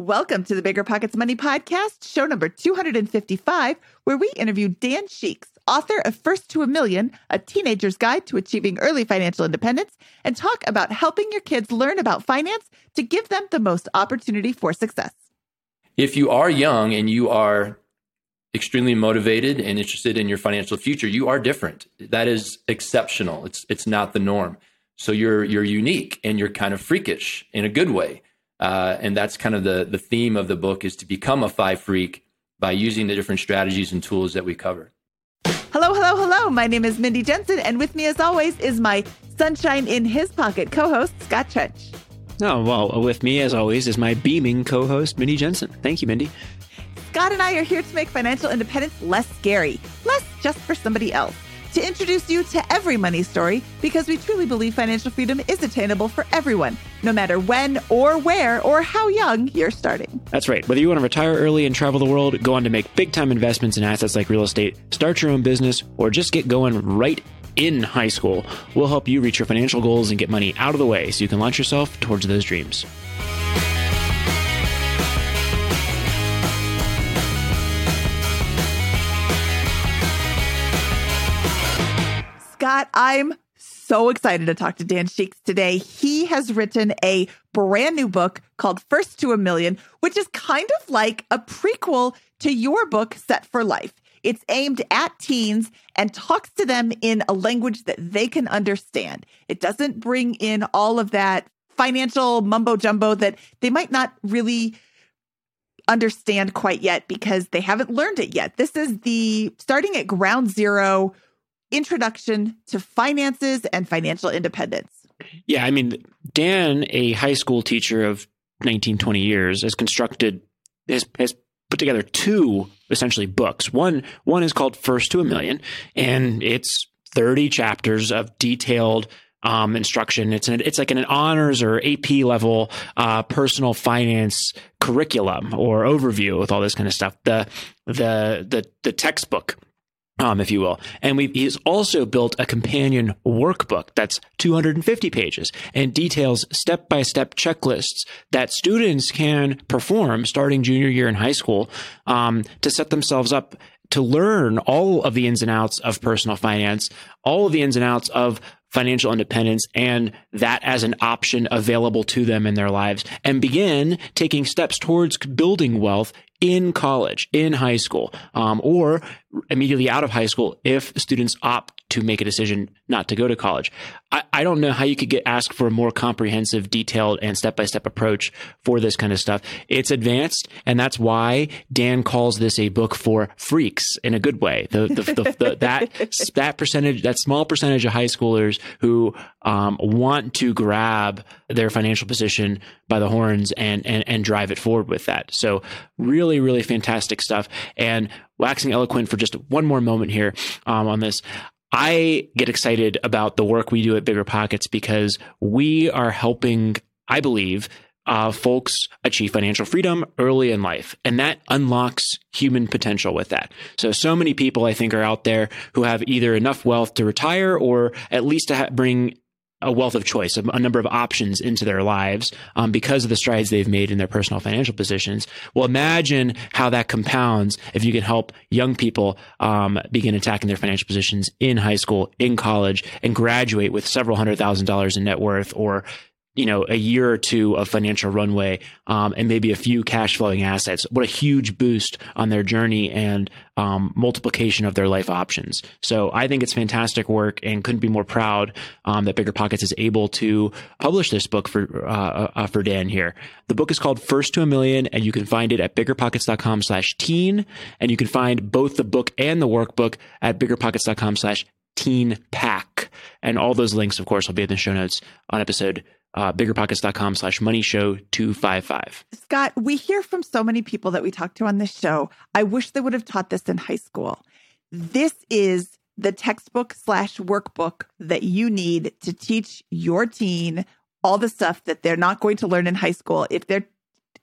Welcome to the Bigger Pockets Money Podcast, show number 255, where we interview Dan Sheeks, author of First to a Million, a teenager's guide to achieving early financial independence, and talk about helping your kids learn about finance to give them the most opportunity for success. If you are young and you are extremely motivated and interested in your financial future, you are different. That is exceptional. It's it's not the norm. So you're you're unique and you're kind of freakish in a good way. Uh, and that's kind of the the theme of the book is to become a FI freak by using the different strategies and tools that we cover. Hello, hello, hello. My name is Mindy Jensen, and with me, as always, is my sunshine in his pocket co-host Scott Trench. Oh well, with me as always is my beaming co-host Mindy Jensen. Thank you, Mindy. Scott and I are here to make financial independence less scary, less just for somebody else to introduce you to every money story because we truly believe financial freedom is attainable for everyone, no matter when or where or how young you're starting. That's right. Whether you want to retire early and travel the world, go on to make big time investments in assets like real estate, start your own business, or just get going right in high school, we'll help you reach your financial goals and get money out of the way so you can launch yourself towards those dreams. Scott, I'm so excited to talk to Dan Sheeks today. He has written a brand new book called First to a Million, which is kind of like a prequel to your book, Set for Life. It's aimed at teens and talks to them in a language that they can understand. It doesn't bring in all of that financial mumbo jumbo that they might not really understand quite yet because they haven't learned it yet. This is the starting at ground zero Introduction to Finances and Financial Independence. Yeah, I mean, Dan, a high school teacher of 19, 20 years, has constructed, has, has put together two essentially books. One, one is called First to a Million, and it's 30 chapters of detailed um, instruction. It's an, it's like an honors or AP level uh, personal finance curriculum or overview with all this kind of stuff. The the the the textbook um, if you will. And we he's also built a companion workbook that's 250 pages and details step by step checklists that students can perform starting junior year in high school um, to set themselves up to learn all of the ins and outs of personal finance, all of the ins and outs of financial independence and that as an option available to them in their lives and begin taking steps towards building wealth in college, in high school, um, or immediately out of high school if students opt to make a decision not to go to college. I, I don't know how you could get asked for a more comprehensive, detailed, and step by step approach for this kind of stuff. It's advanced, and that's why Dan calls this a book for freaks in a good way. The, the, the, the that that percentage, that small percentage of high schoolers who um, want to grab their financial position by the horns and, and and drive it forward with that. So really, really fantastic stuff. And waxing eloquent for just one more moment here um, on this. I get excited about the work we do at Bigger Pockets because we are helping, I believe, uh, folks achieve financial freedom early in life. And that unlocks human potential with that. So, so many people I think are out there who have either enough wealth to retire or at least to ha- bring a wealth of choice, a, number of options into their lives um, because of the strides they've made in their personal financial positions. Well, imagine how that compounds if you can help young people um, begin attacking their financial positions in high school, in college, and graduate with several hundred thousand dollars in net worth or you know, a year or two of financial runway, um, and maybe a few cash flowing assets. What a huge boost on their journey and um, multiplication of their life options. So I think it's fantastic work and couldn't be more proud um, that Bigger Pockets is able to publish this book for, uh, uh, for Dan here. The book is called First to a Million and you can find it at biggerpockets.com slash teen. And you can find both the book and the workbook at biggerpockets.com slash teen pack. And all those links, of course, will be in the show notes on episode uh, biggerpockets.com slash money show 255. Scott, we hear from so many people that we talk to on this show. I wish they would have taught this in high school. This is the textbook slash workbook that you need to teach your teen all the stuff that they're not going to learn in high school if they're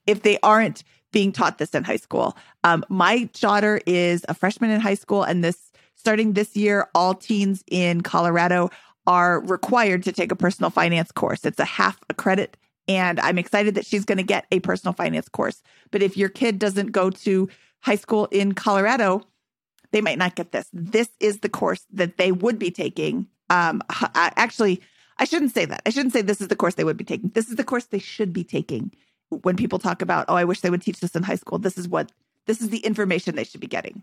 if they aren't being taught this in high school. Um, my daughter is a freshman in high school, and this starting this year, all teens in Colorado are required to take a personal finance course. It's a half a credit And I'm excited that she's going to get a personal finance course. But if your kid doesn't go to high school in Colorado, they might not get this. This is the course that they would be taking. Um, actually, I shouldn't say that. I shouldn't say this is the course they would be taking. This is the course they should be taking. When people talk about, oh, I wish they would teach this in high school, this is what this is the information they should be getting.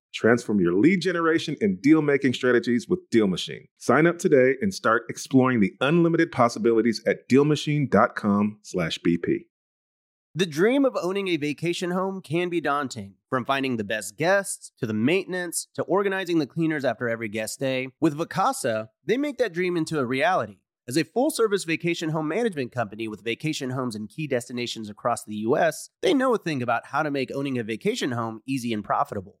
Transform your lead generation and deal making strategies with Deal Machine. Sign up today and start exploring the unlimited possibilities at DealMachine.com/bp. The dream of owning a vacation home can be daunting. From finding the best guests to the maintenance to organizing the cleaners after every guest day, with Vacasa, they make that dream into a reality. As a full service vacation home management company with vacation homes in key destinations across the US, they know a thing about how to make owning a vacation home easy and profitable.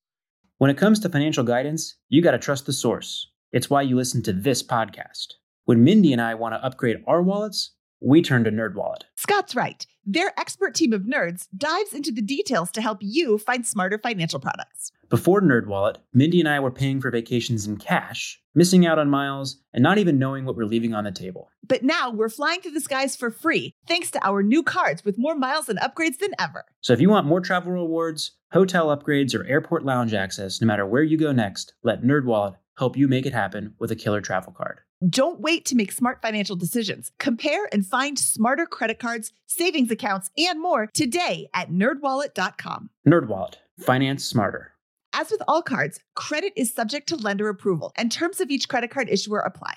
When it comes to financial guidance, you got to trust the source. It's why you listen to this podcast. When Mindy and I want to upgrade our wallets, we turn to NerdWallet. Scott's right. Their expert team of nerds dives into the details to help you find smarter financial products. Before NerdWallet, Mindy and I were paying for vacations in cash, missing out on miles, and not even knowing what we're leaving on the table. But now we're flying through the skies for free thanks to our new cards with more miles and upgrades than ever. So if you want more travel rewards, hotel upgrades, or airport lounge access, no matter where you go next, let NerdWallet help you make it happen with a killer travel card. Don't wait to make smart financial decisions. Compare and find smarter credit cards, savings accounts, and more today at nerdwallet.com. NerdWallet, finance smarter. As with all cards, credit is subject to lender approval, and terms of each credit card issuer apply.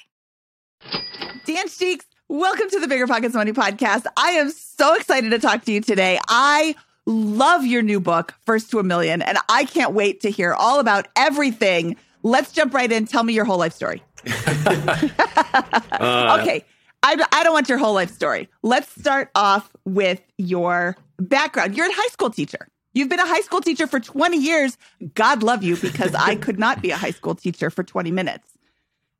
Dan Sheeks, welcome to the Bigger Pockets Money podcast. I am so excited to talk to you today. I love your new book, First to a Million, and I can't wait to hear all about everything. Let's jump right in. Tell me your whole life story uh, okay. I, I don't want your whole life story. Let's start off with your background. You're a high school teacher. You've been a high school teacher for 20 years. God love you because I could not be a high school teacher for 20 minutes.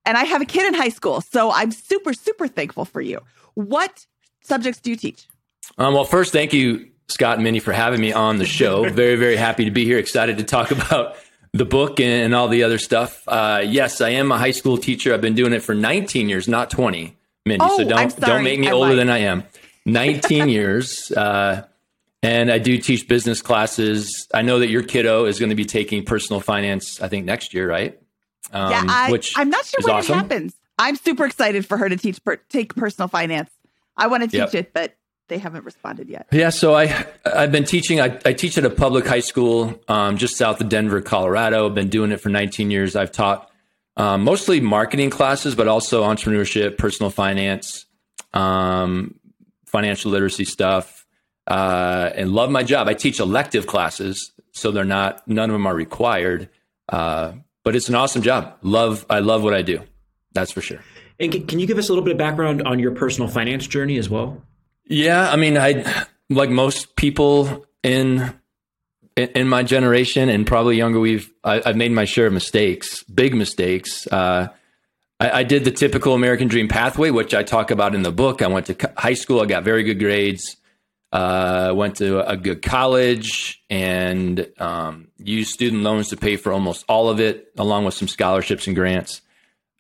And I have a kid in high school. So I'm super, super thankful for you. What subjects do you teach? Um, well, first, thank you, Scott and Mindy, for having me on the show. very, very happy to be here. Excited to talk about the book and all the other stuff. Uh, yes, I am a high school teacher. I've been doing it for 19 years, not 20, Mindy. Oh, so don't don't make me I older lied. than I am. 19 years. Uh, and I do teach business classes. I know that your kiddo is going to be taking personal finance, I think next year, right? Um, yeah, I, which I'm not sure when awesome. it happens. I'm super excited for her to teach per, take personal finance. I want to teach yep. it, but they haven't responded yet. Yeah, so I I've been teaching. I, I teach at a public high school um, just south of Denver, Colorado. I've been doing it for 19 years. I've taught um, mostly marketing classes, but also entrepreneurship, personal finance, um, financial literacy stuff, uh, and love my job. I teach elective classes, so they're not none of them are required. Uh, but it's an awesome job. Love I love what I do. That's for sure. And can you give us a little bit of background on your personal finance journey as well? Yeah, I mean, I like most people in in, my generation and probably younger. We've I, have made my share of mistakes, big mistakes. Uh, I, I, did the typical American dream pathway, which I talk about in the book. I went to high school. I got very good grades. uh, went to a good college and um, used student loans to pay for almost all of it, along with some scholarships and grants.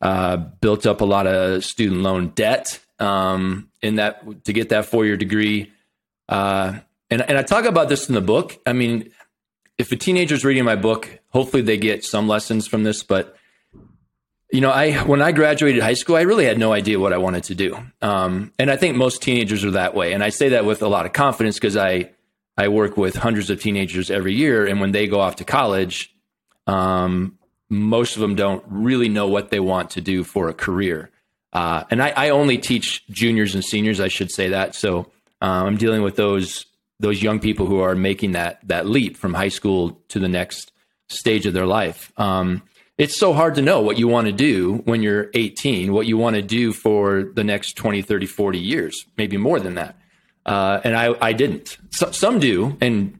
Uh, built up a lot of student loan debt um, in that to get that four year degree. Uh, and and I talk about this in the book. I mean, if a teenager's reading my book, hopefully they get some lessons from this. But you know, I when I graduated high school, I really had no idea what I wanted to do. Um, and I think most teenagers are that way. And I say that with a lot of confidence because I I work with hundreds of teenagers every year, and when they go off to college, um, most of them don't really know what they want to do for a career. Uh, and I, I, only teach juniors and seniors, I should say that. So uh, I'm dealing with those those young people who are making that that leap from high school to the next stage of their life. Um, it's so hard to know what you want to do when you're 18, what you want to do for the next 20, 30, 40 years, maybe more than that. Uh, and I, I didn't. So, some do, and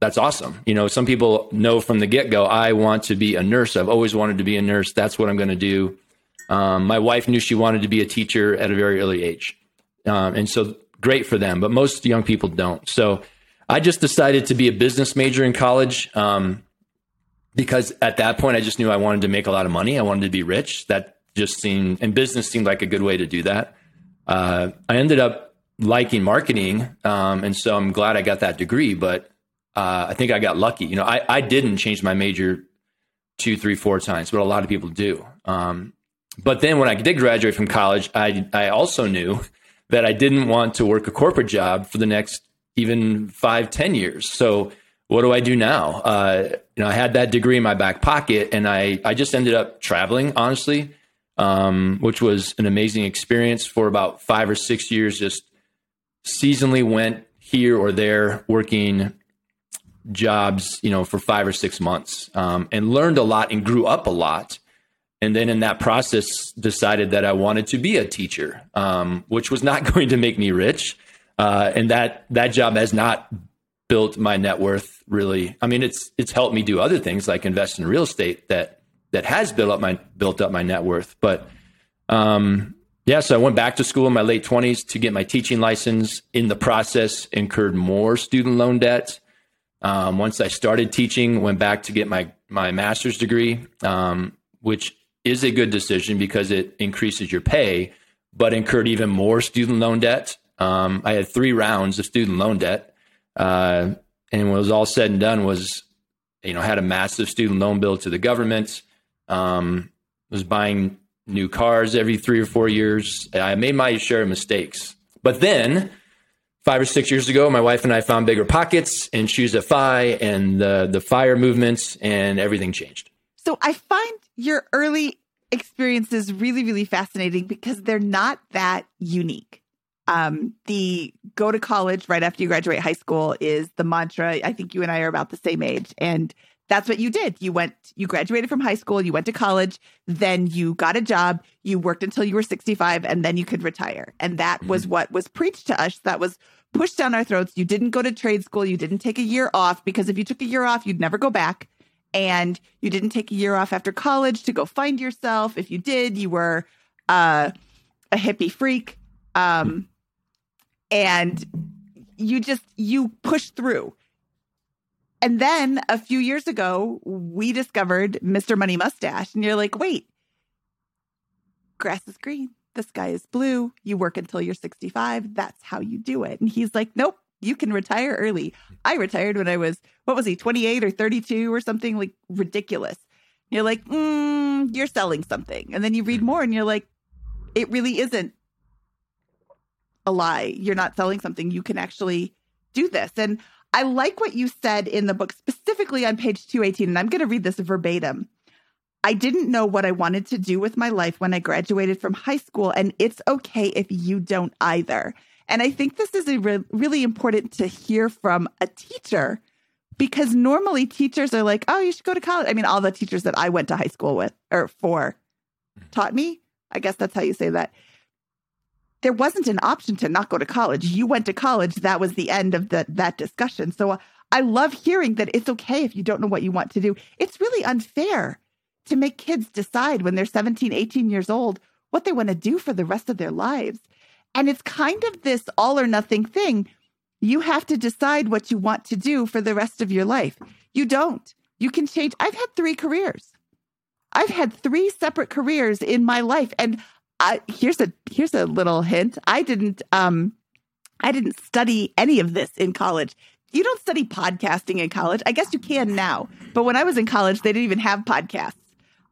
that's awesome. You know, some people know from the get go, I want to be a nurse. I've always wanted to be a nurse. That's what I'm going to do. Um, my wife knew she wanted to be a teacher at a very early age. Um, and so great for them, but most young people don't. So I just decided to be a business major in college um, because at that point I just knew I wanted to make a lot of money. I wanted to be rich. That just seemed, and business seemed like a good way to do that. Uh, I ended up liking marketing. Um, and so I'm glad I got that degree, but uh, I think I got lucky. You know, I, I didn't change my major two, three, four times, but a lot of people do. Um, but then when I did graduate from college, I, I also knew that I didn't want to work a corporate job for the next even five, ten years. So what do I do now? Uh, you know, I had that degree in my back pocket and I, I just ended up traveling, honestly, um, which was an amazing experience for about five or six years, just seasonally went here or there working jobs, you know, for five or six months, um, and learned a lot and grew up a lot. And then in that process, decided that I wanted to be a teacher, um, which was not going to make me rich. Uh, and that that job has not built my net worth really. I mean, it's it's helped me do other things like invest in real estate that that has built up my built up my net worth. But um, yeah, so I went back to school in my late twenties to get my teaching license. In the process, incurred more student loan debt. Um, once I started teaching, went back to get my my master's degree, um, which is a good decision because it increases your pay, but incurred even more student loan debt. Um, I had three rounds of student loan debt, uh, and when it was all said and done, was you know had a massive student loan bill to the government. Um, was buying new cars every three or four years. I made my share of mistakes, but then five or six years ago, my wife and I found bigger pockets and Choose a FI and the the fire movements, and everything changed. So I find your early experiences really, really fascinating because they're not that unique. Um, the go to college right after you graduate high school is the mantra. I think you and I are about the same age, and that's what you did. You went, you graduated from high school, you went to college, then you got a job, you worked until you were 65, and then you could retire. And that mm-hmm. was what was preached to us. That was pushed down our throats. You didn't go to trade school, you didn't take a year off because if you took a year off, you'd never go back. And you didn't take a year off after college to go find yourself. If you did, you were uh, a hippie freak. Um, and you just, you pushed through and then a few years ago, we discovered Mr. Money Mustache. And you're like, wait, grass is green, the sky is blue. You work until you're 65. That's how you do it. And he's like, nope, you can retire early. I retired when I was, what was he, 28 or 32 or something like ridiculous. You're like, mm, you're selling something. And then you read more and you're like, it really isn't a lie. You're not selling something. You can actually do this. And I like what you said in the book, specifically on page 218, and I'm going to read this verbatim. I didn't know what I wanted to do with my life when I graduated from high school, and it's okay if you don't either. And I think this is re- really important to hear from a teacher because normally teachers are like, oh, you should go to college. I mean, all the teachers that I went to high school with or for taught me. I guess that's how you say that there wasn't an option to not go to college. You went to college. That was the end of the, that discussion. So uh, I love hearing that it's okay if you don't know what you want to do. It's really unfair to make kids decide when they're 17, 18 years old what they want to do for the rest of their lives. And it's kind of this all or nothing thing. You have to decide what you want to do for the rest of your life. You don't. You can change. I've had three careers. I've had three separate careers in my life. And I, here's a here's a little hint. I didn't um I didn't study any of this in college. You don't study podcasting in college. I guess you can now. But when I was in college, they didn't even have podcasts.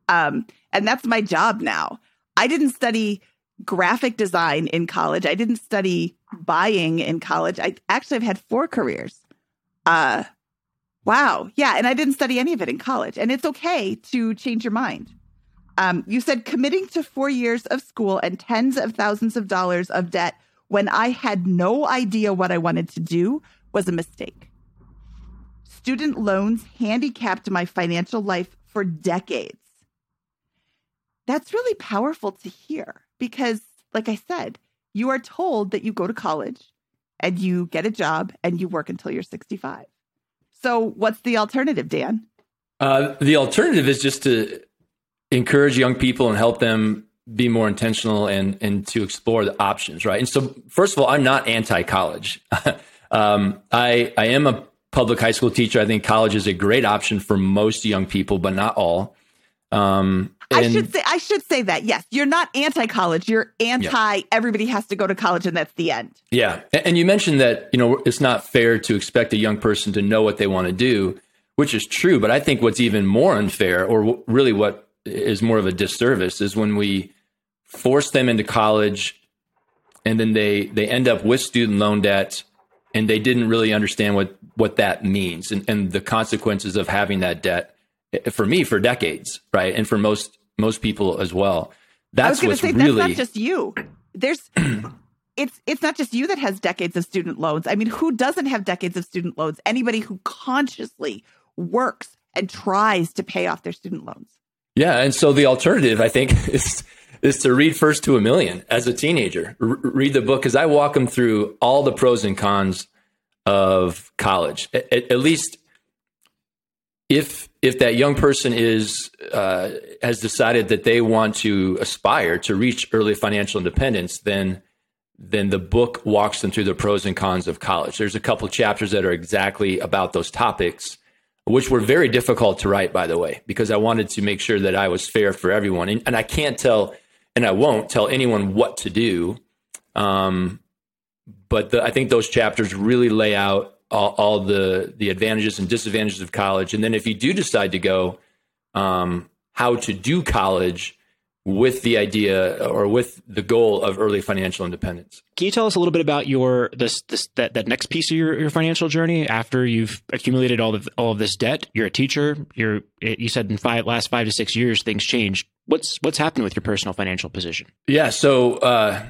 Um, and that's my job now. I didn't study graphic design in college. I didn't study buying in college. I actually have had four careers. Uh wow. Yeah, and I didn't study any of it in college. And it's okay to change your mind. Um, you said committing to four years of school and tens of thousands of dollars of debt when I had no idea what I wanted to do was a mistake. Student loans handicapped my financial life for decades. That's really powerful to hear because, like I said, you are told that you go to college and you get a job and you work until you're 65. So, what's the alternative, Dan? Uh, the alternative is just to encourage young people and help them be more intentional and and to explore the options, right? And so, first of all, I'm not anti-college. um, I I am a public high school teacher. I think college is a great option for most young people, but not all. Um, I should say I should say that yes, you're not anti-college. You're anti. Yeah. Everybody has to go to college, and that's the end. Yeah, and you mentioned that you know it's not fair to expect a young person to know what they want to do, which is true. But I think what's even more unfair, or really what is more of a disservice, is when we force them into college, and then they they end up with student loan debt, and they didn't really understand what what that means and, and the consequences of having that debt eh, for me for decades, right? And for most most people as well. That's what's say, really that's not just you. There's it's it's not just you that has decades of student loans. I mean, who doesn't have decades of student loans? Anybody who consciously works and tries to pay off their student loans. Yeah, and so the alternative, I think, is is to read First to a Million as a teenager. R- read the book because I walk them through all the pros and cons of college. At, at least if if that young person is uh, has decided that they want to aspire to reach early financial independence, then then the book walks them through the pros and cons of college. There's a couple chapters that are exactly about those topics, which were very difficult to write, by the way, because I wanted to make sure that I was fair for everyone, and, and I can't tell, and I won't tell anyone what to do. Um, but the, I think those chapters really lay out all, all, the the advantages and disadvantages of college. And then if you do decide to go, um, how to do college with the idea or with the goal of early financial independence. Can you tell us a little bit about your this this that, that next piece of your, your financial journey after you've accumulated all of all of this debt? You're a teacher. You're you said in five last five to six years things changed. What's what's happened with your personal financial position? Yeah, so uh,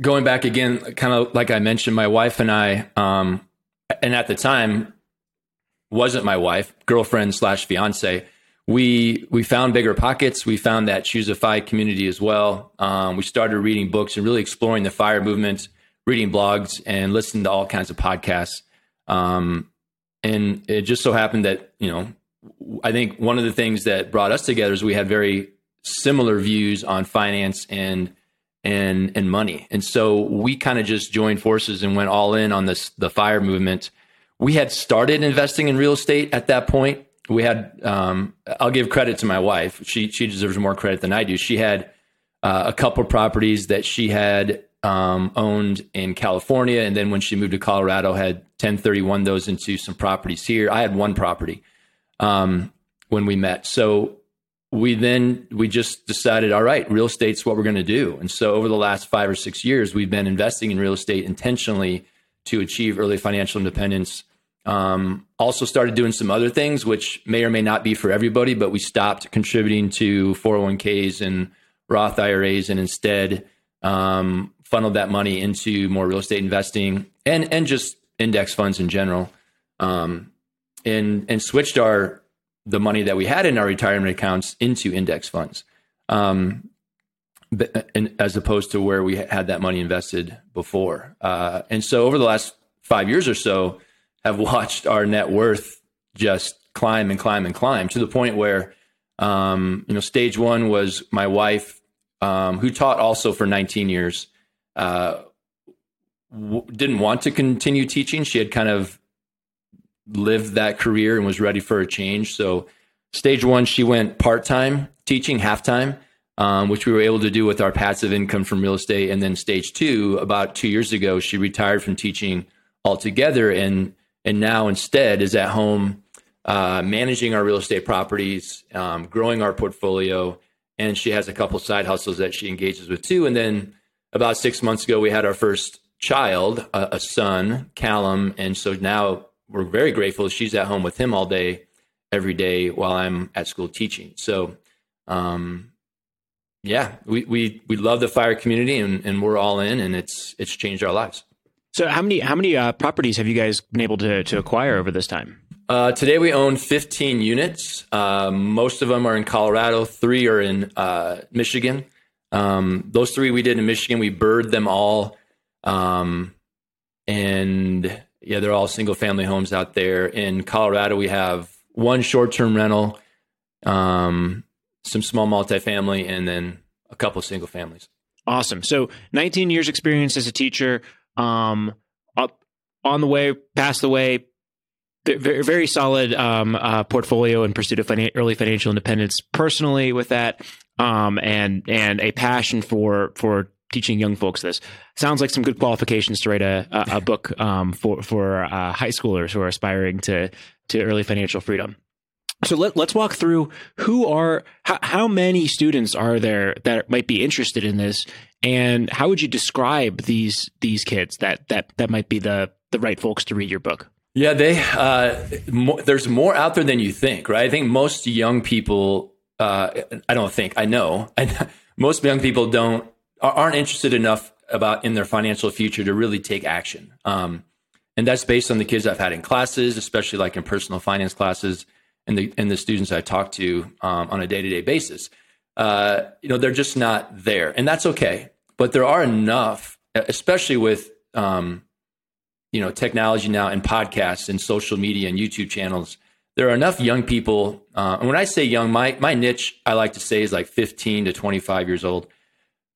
going back again, kind of like I mentioned, my wife and I, um, and at the time wasn't my wife, girlfriend slash fiance. We we found bigger pockets. We found that choose a FI community as well. Um, we started reading books and really exploring the fire movement, reading blogs and listening to all kinds of podcasts. Um, and it just so happened that you know, I think one of the things that brought us together is we had very similar views on finance and and and money. And so we kind of just joined forces and went all in on this the fire movement. We had started investing in real estate at that point. We had um, I'll give credit to my wife. She she deserves more credit than I do. She had uh, a couple properties that she had um, owned in California, and then when she moved to Colorado, had 1031 those into some properties here. I had one property um, when we met. So we then we just decided all right real estate's what we're going to do. And so over the last five or six years we've been investing in real estate intentionally to achieve early financial independence. Um, also started doing some other things which may or may not be for everybody but we stopped contributing to 401ks and roth iras and instead um, funneled that money into more real estate investing and and just index funds in general. Um, and and switched our the money that we had in our retirement accounts into index funds, um, but, and, as opposed to where we had that money invested before. Uh, and so over the last five years or so, have watched our net worth just climb and climb and climb to the point where, um, you know, stage one was my wife, um, who taught also for 19 years. Uh, didn't want to continue teaching. She had kind of lived that career and was ready for a change. So, stage one, she went part time teaching, half time, um, which we were able to do with our passive income from real estate. And then stage two, about two years ago, she retired from teaching altogether, and and now instead is at home uh, managing our real estate properties, um, growing our portfolio, and she has a couple side hustles that she engages with too. And then about six months ago, we had our first child, a, a son, Callum, and so now we're very grateful she's at home with him all day, every day while I'm at school teaching. So, um, yeah, we, we, we love the fire community and, and we're all in and it's, it's changed our lives. So how many, how many uh, properties have you guys been able to, to acquire over this time? Uh, today we own 15 units. Uh, most of them are in Colorado. Three are in uh, Michigan. Um, those three we did in Michigan. We BRRRRed them all, um, and yeah, they're all single family homes out there. In Colorado, we have one short term rental, um, some small multifamily, and then a couple of single families. Awesome. So 19 years experience as a teacher, um, up on the way, past the way, very, very solid um, uh, portfolio in pursuit of finan- early financial independence. Personally, with that, um, and and a passion for for teaching young folks this sounds like some good qualifications to write a a, a book um, for for uh, high schoolers who are aspiring to to early financial freedom. So let, let's walk through who are how, how many students are there that might be interested in this, and how would you describe these these kids that that that might be the the right folks to read your book? Yeah, they uh, mo- there's more out there than you think, right? I think most young people, uh, I don't think, I know, I, most young people don't aren't interested enough about in their financial future to really take action. Um, and that's based on the kids I've had in classes, especially like in personal finance classes, and the and the students I talk to um, on a day to day basis. Uh, you know, they're just not there, and that's okay. But there are enough, especially with um, you know technology now and podcasts and social media and YouTube channels. There are enough young people, uh, and when I say young, my my niche I like to say is like 15 to 25 years old.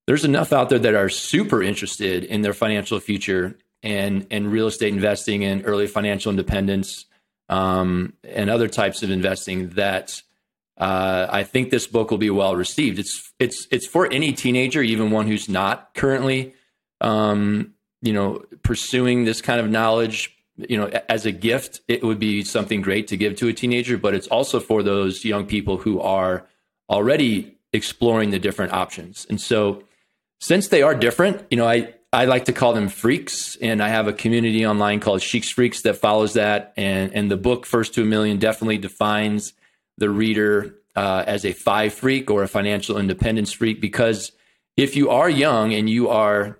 There's enough out there that are super interested in their financial future and and real estate investing and early financial independence um, and other types of investing that uh, I think this book will be well received. It's it's it's for any teenager, even one who's not currently um, you know pursuing this kind of knowledge you know as a gift it would be something great to give to a teenager but it's also for those young people who are already exploring the different options and so since they are different you know i i like to call them freaks and i have a community online called Sheeks Freaks that follows that and and the book first to a million definitely defines the reader uh, as a FI freak or a financial independence freak because if you are young and you are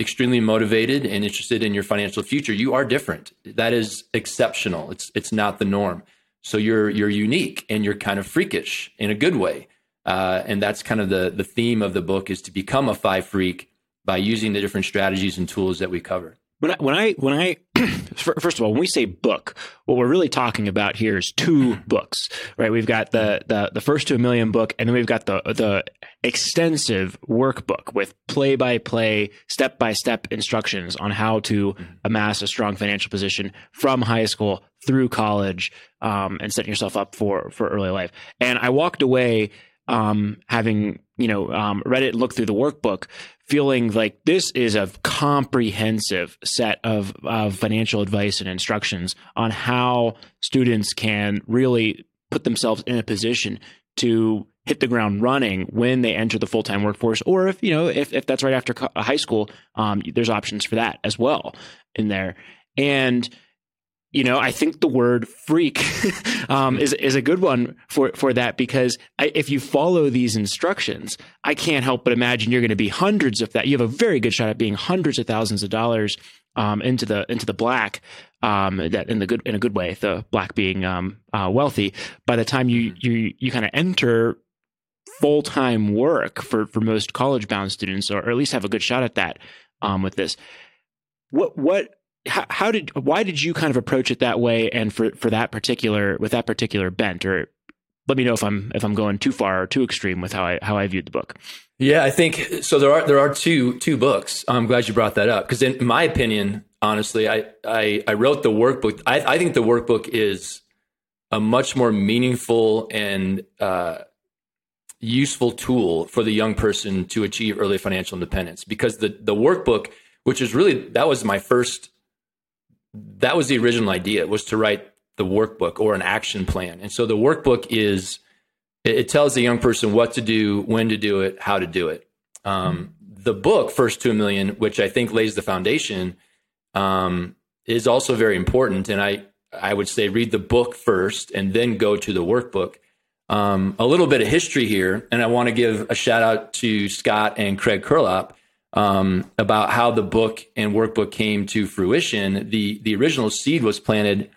extremely motivated and interested in your financial future, you are different. That is exceptional. It's it's not the norm. So you're you're unique and you're kind of freakish in a good way. Uh, and that's kind of the the theme of the book is to become a FI freak by using the different strategies and tools that we cover. When I, when I, when I, first of all, when we say book, what we're really talking about here is two books, right? We've got the, the, the first to a million book, and then we've got the, the extensive workbook with play by play, step by step instructions on how to amass a strong financial position from high school through college, um, and setting yourself up for, for early life. And I walked away, um, having, you know, um, read it looked through the workbook, feeling like this is a comprehensive set of, of financial advice and instructions on how students can really put themselves in a position to hit the ground running when they enter the full-time workforce or if you know if, if that's right after high school um, there's options for that as well in there. And you know, I think the word freak um, is is a good one for for that because I, if you follow these instructions, I can't help but imagine you're going to be hundreds of that. You have a very good shot at being hundreds of thousands of dollars um, into the into the black. Um, that in the good in a good way, the black being um, uh, wealthy. By the time you you you kind of enter full time work for for most college bound students, or, or at least have a good shot at that um, with this. What what how, how, did why did you kind of approach it that way and for for that particular with that particular bent or let me know if I'm if I'm going too far or too extreme with how I how I viewed the book. Yeah, I think so. There are there are two two books. I'm glad you brought that up because, in my opinion, honestly, I I, I wrote the workbook. I, I think the workbook is a much more meaningful and uh, useful tool for the young person to achieve early financial independence because the the workbook, which is really that was my first, that was the original idea was to write the workbook or an action plan, and so the workbook is it, it tells the young person what to do, when to do it, how to do it. Um, the book, First a Million, which I think lays the foundation, um, is also very important. And I, I would say read the book first and then go to the workbook. Um, a little bit of history here, and I want to give a shout out to Scott and Craig Curelop um, about how the book and workbook came to fruition. The the original seed was planted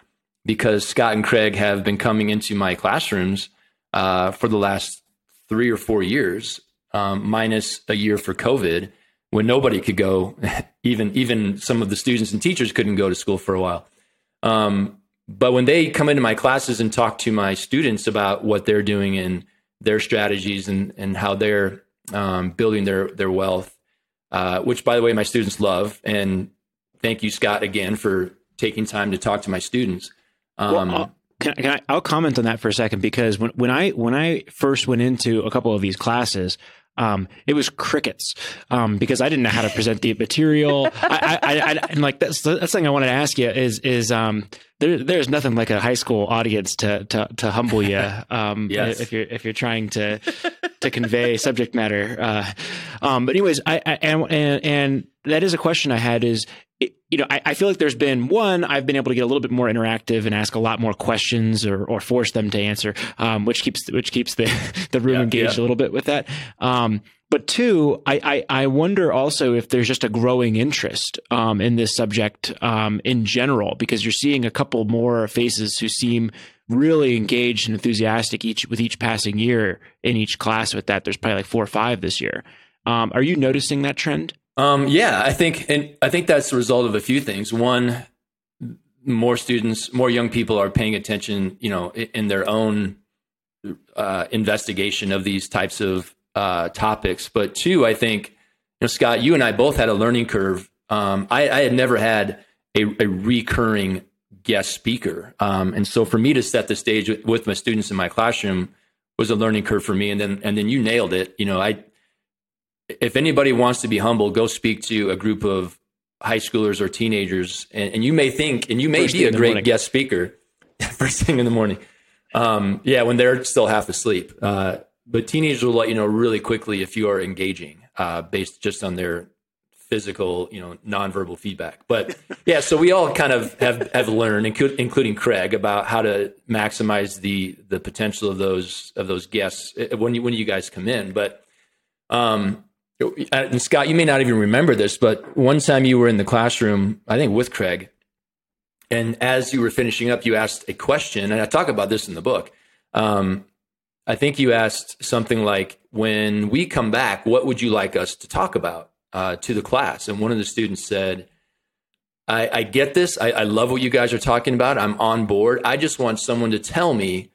because Scott and Craig have been coming into my classrooms uh, for the last three or four years, um, minus a year for COVID, when nobody could go. even even some of the students and teachers couldn't go to school for a while. Um, but when they come into my classes and talk to my students about what they're doing and their strategies and and how they're um, building their their wealth, uh, which by the way my students love, and thank you Scott again for taking time to talk to my students. Um, well, can, can I, I'll comment on that for a second because when, when I when I first went into a couple of these classes, um, it was crickets um, because I didn't know how to present the material. I, I, I, and like that's the thing I wanted to ask you is is um, there, there's nothing like a high school audience to to, to humble you um, yes. if you're if you're trying to to convey subject matter. Uh, um, but anyways, I, I and, and and that is a question I had is you know, I, I, feel like there's been one, I've been able to get a little bit more interactive and ask a lot more questions or, or force them to answer, um, which keeps, which keeps the, the room yeah, engaged yeah. a little bit with that. Um, but two, I, I, I, wonder also if there's just a growing interest um, in this subject um, in general, because you're seeing a couple more faces who seem really engaged and enthusiastic each with each passing year in each class with that. There's probably like four or five this year. Um, are you noticing that trend? Um, yeah, I think, and I think that's the result of a few things. One, more students, more young people are paying attention, you know, in their own uh, investigation of these types of uh, topics. But two, I think, you know, Scott, you and I both had a learning curve. Um, I, I, had never had a, a recurring guest speaker, um, and so for me to set the stage with, with my students in my classroom was a learning curve for me. And then, and then you nailed it. You know, I if anybody wants to be humble, go speak to a group of high schoolers or teenagers, and, and you may think, and you may first be a great morning. guest speaker first thing in the morning. Um, yeah, when they're still half asleep. Uh, but teenagers will let you know really quickly if you are engaging, uh, based just on their physical, you know, nonverbal feedback. But yeah, so we all kind of have have learned, including Craig, about how to maximize the the potential of those of those guests uh, when you when you guys come in. But um, and Scott, you may not even remember this, but one time you were in the classroom, I think with Craig, and as you were finishing up, you asked a question, and I talk about this in the book. Um, I think you asked something like, "When we come back, what would you like us to talk about uh, to the class?" And one of the students said, "I, I get this. I, I love what you guys are talking about. I'm on board. I just want someone to tell me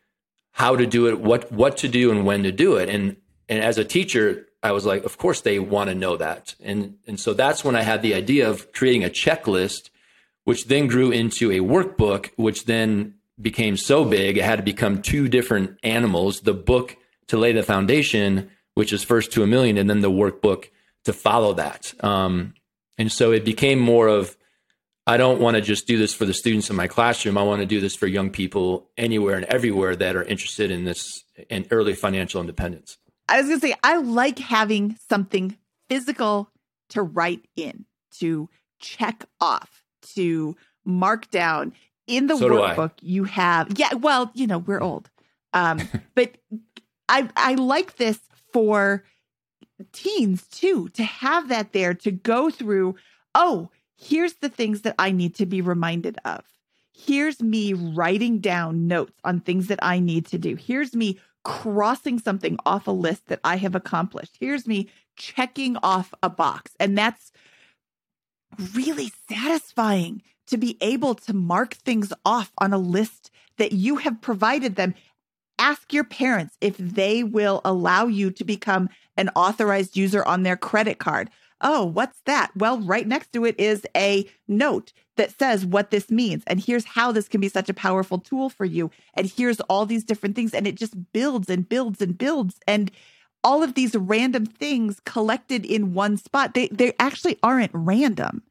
how to do it, what what to do, and when to do it." And and as a teacher, I was like, of course they want to know that. And, and so that's when I had the idea of creating a checklist, which then grew into a workbook, which then became so big, it had to become two different animals the book to lay the foundation, which is first to a million, and then the workbook to follow that. Um, and so it became more of, I don't want to just do this for the students in my classroom. I want to do this for young people anywhere and everywhere that are interested in this in early financial independence. I was going to say, I like having something physical to write in, to check off, to mark down. In the so workbook, you have, yeah, well, you know, we're old. Um, but I, I like this for teens too, to have that there to go through. Oh, here's the things that I need to be reminded of. Here's me writing down notes on things that I need to do. Here's me crossing something off a list that I have accomplished. Here's me checking off a box. And that's really satisfying to be able to mark things off on a list that you have provided them ask your parents if they will allow you to become an authorized user on their credit card. Oh, what's that? Well, right next to it is a note that says what this means. And here's how this can be such a powerful tool for you. And here's all these different things. And it just builds and builds and builds. And all of these random things collected in one spot, they, they actually aren't random.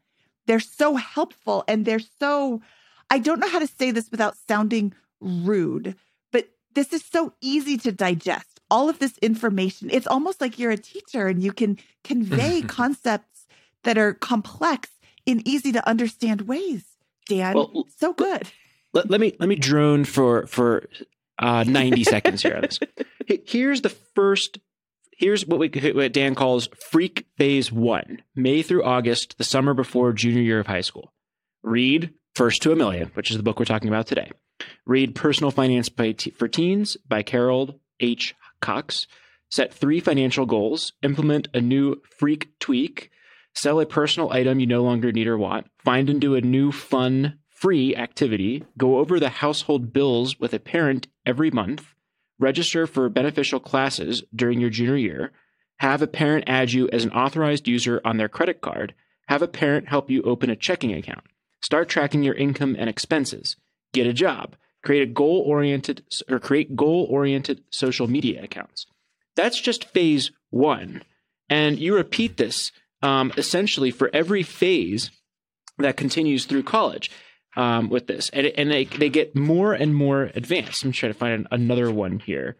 They're so helpful and they're so, I don't know how to say this without sounding rude, but this is so easy to digest. All of this information, it's almost like you're a teacher and you can convey concepts that are complex in easy to understand ways. Dan, well, so good. Let, let, me let me drone for for uh, 90 seconds here on this. Here's the first here's what we what Dan calls freak phase 1, May through August, the summer before junior year of high school. Read First to a Million, which is the book we're talking about today. Read Personal Finance for Teens by Carol H. Cox. Set three financial goals. Implement a new freak tweak. Sell a personal item you no longer need or want. Find and do a new fun, free activity. Go over the household bills with a parent every month. Register for beneficial classes during your junior year. Have a parent add you as an authorized user on their credit card. Have a parent help you open a checking account. Start tracking your income and expenses get a job, create a goal oriented or create goal oriented social media accounts. That's just phase one. And you repeat this um, essentially for every phase that continues through college um, with this. And, and they, they get more and more advanced. I'm trying to find another one here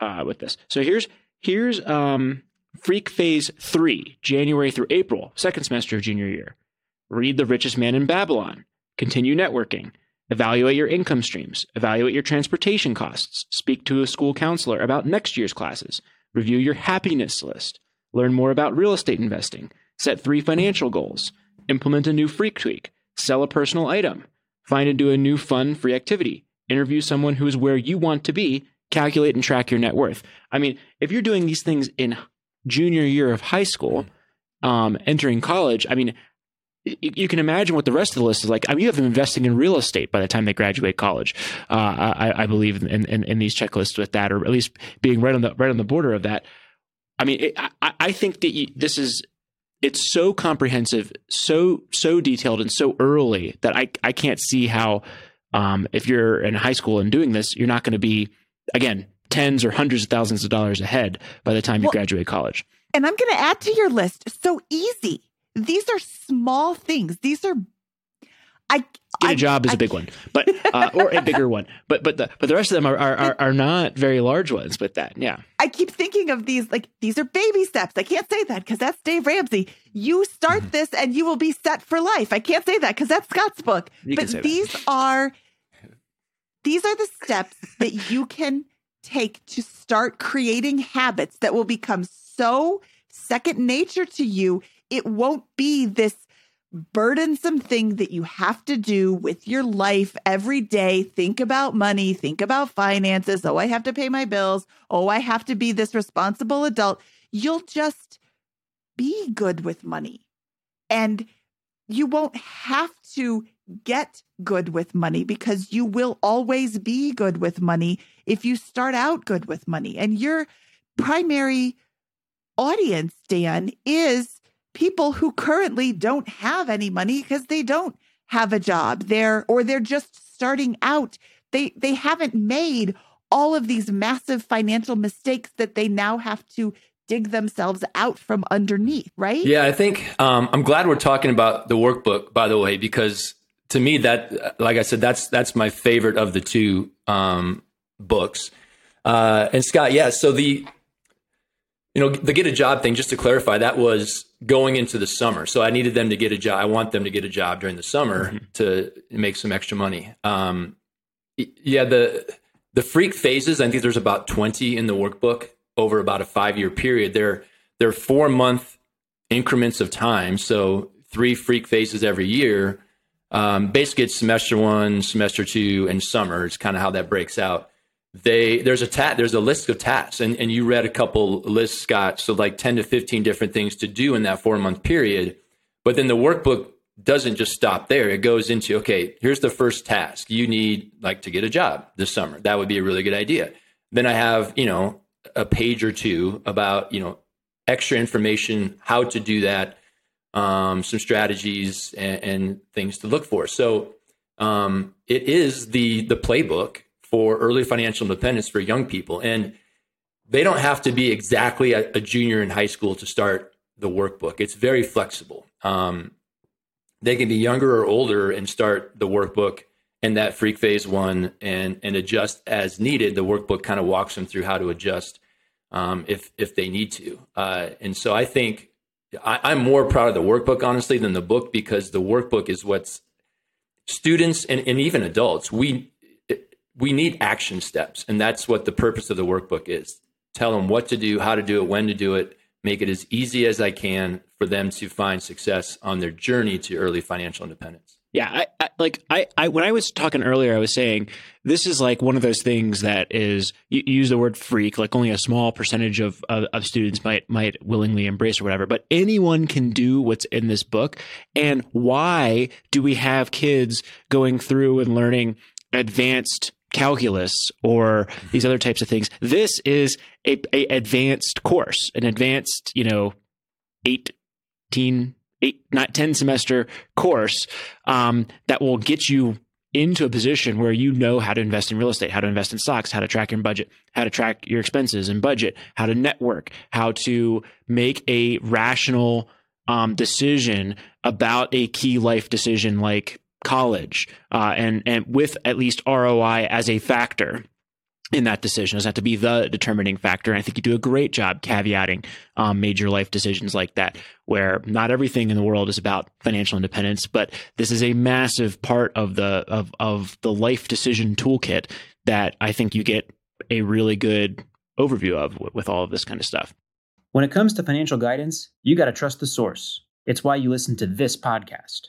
uh, with this. So here's, here's um, Freak Phase 3, January through April, second semester of junior year. Read The Richest Man in Babylon. Continue networking. Evaluate your income streams. Evaluate your transportation costs. Speak to a school counselor about next year's classes. Review your happiness list. Learn more about real estate investing. Set three financial goals. Implement a new freak tweak. Sell a personal item. Find and do a new fun free activity. Interview someone who is where you want to be. Calculate and track your net worth. I mean, if you're doing these things in junior year of high school, um, entering college, I mean, you, you, can imagine what the rest of the list is like. I mean, you have them investing in real estate by the time they graduate college. Uh, I, I, believe in, in, in, these checklists with that, or at least being right on the right on the border of that. I mean, it, I, I, think that you, this is it's so comprehensive, so so detailed, and so early that I I can't see how um, if you're in high school and doing this, you're not going to be again tens or hundreds of thousands of dollars ahead by the time you well, graduate college. And I'm going to add to your list. So easy these are small things. These are I get a job is a big one, but uh, or a bigger one. But but the but the rest of them are, are are, are not very large ones. With that, yeah. I keep thinking of these like these are baby steps. I can't say that because that's Dave Ramsey. You start mm-hmm. this and you will be set for life. I can't say that because that's Scott's book. You but these that. are these are the steps that you can take to start creating habits that will become so second nature to you it won't be this burdensome thing that you have to do with your life every day. Think about money, think about finances. Oh, I have to pay my bills. Oh, I have to be this responsible adult. You'll just be good with money. And you won't have to get good with money because you will always be good with money if you start out good with money. And your primary audience, Dan, is people who currently don't have any money because they don't have a job there or they're just starting out. They they haven't made all of these massive financial mistakes that they now have to dig themselves out from underneath, right? Yeah, I think um, I'm glad we're talking about the workbook, by the way, because to me that, like I said, that's that's my favorite of the two um, books. Uh, and Scott, yeah, so the you know the get a job thing, just to clarify, that was going into the summer. So I needed them to get a job. I want them to get a job during the summer mm-hmm. to make some extra money. Um, yeah, the the freak phases. I think there's about 20 in the workbook over about a five year period. They're they're four month increments of time. So three freak phases every year. Um, basically, it's semester one, semester two, and summer. It's kind of how that breaks out they there's a tat there's a list of tasks and, and you read a couple lists scott so like 10 to 15 different things to do in that four month period but then the workbook doesn't just stop there. It goes into okay here's the first task. You need like to get a job this summer. That would be a really good idea. Then I have, you know, a page or two about, you know, extra information, how to do that, um, some strategies and, and, things to look for. So um, it is the the playbook for early financial independence for young people, and they don't have to be exactly a, a junior in high school to start the workbook. It's very flexible. Um, they can be younger or older and start the workbook and that freak phase one and and adjust as needed. The workbook kind of walks them through how to adjust um, if if they need to. Uh, and so I think I, am more proud of the workbook honestly than the book because the workbook is what's students and, and even adults we we need action steps and that's what the purpose of the workbook is. Tell them what to do how to do it when to do it. Make it as easy as i can for them to find success on their journey to early financial independence. Yeah, I, I, like I, I when I was talking earlier, I was saying this is like one of those things that is you, you use the word freak, like only a small percentage of, of, of students might might willingly embrace or whatever, but anyone can do what's in this book. And why do we have kids going through and learning advanced calculus or these other types of things? This is a, a advanced course, an advanced, you know, eighteen eight, not 10 semester course um, that will get you into a position where you know how to invest in real estate, how to invest in stocks, how to track your budget, how to track your expenses and budget, how to network, how to make a rational um, decision about a key life decision like college, uh, and and with at least ROI as a factor in that decision does not to be the determining factor. And I think you do a great job caveating um, major life decisions like that, where not everything in the world is about financial independence, but this is a massive part of the of of the life decision toolkit that I think you get a really good overview of w- with all of this kind of stuff. When it comes to financial guidance, you got to trust the source. It's why you listen to this podcast.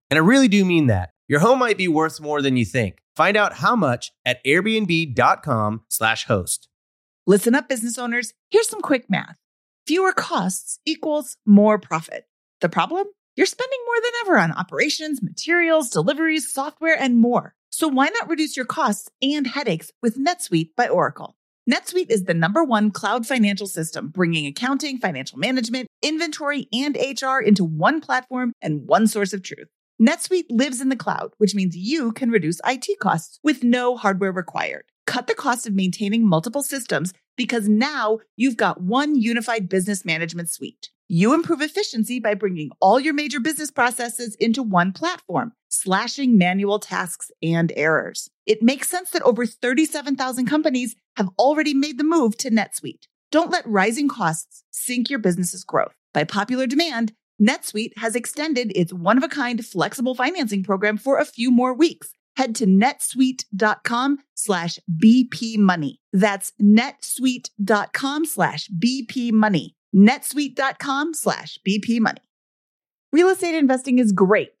And I really do mean that. Your home might be worth more than you think. Find out how much at airbnb.com/slash host. Listen up, business owners. Here's some quick math. Fewer costs equals more profit. The problem? You're spending more than ever on operations, materials, deliveries, software, and more. So why not reduce your costs and headaches with NetSuite by Oracle? NetSuite is the number one cloud financial system, bringing accounting, financial management, inventory, and HR into one platform and one source of truth. NetSuite lives in the cloud, which means you can reduce IT costs with no hardware required. Cut the cost of maintaining multiple systems because now you've got one unified business management suite. You improve efficiency by bringing all your major business processes into one platform, slashing manual tasks and errors. It makes sense that over 37,000 companies have already made the move to NetSuite. Don't let rising costs sink your business's growth. By popular demand, NetSuite has extended its one of a kind flexible financing program for a few more weeks. head to netsuite.com slash BP money. That's netsuite.com slash BP money. netsuite.com slash BP money. Real estate investing is great,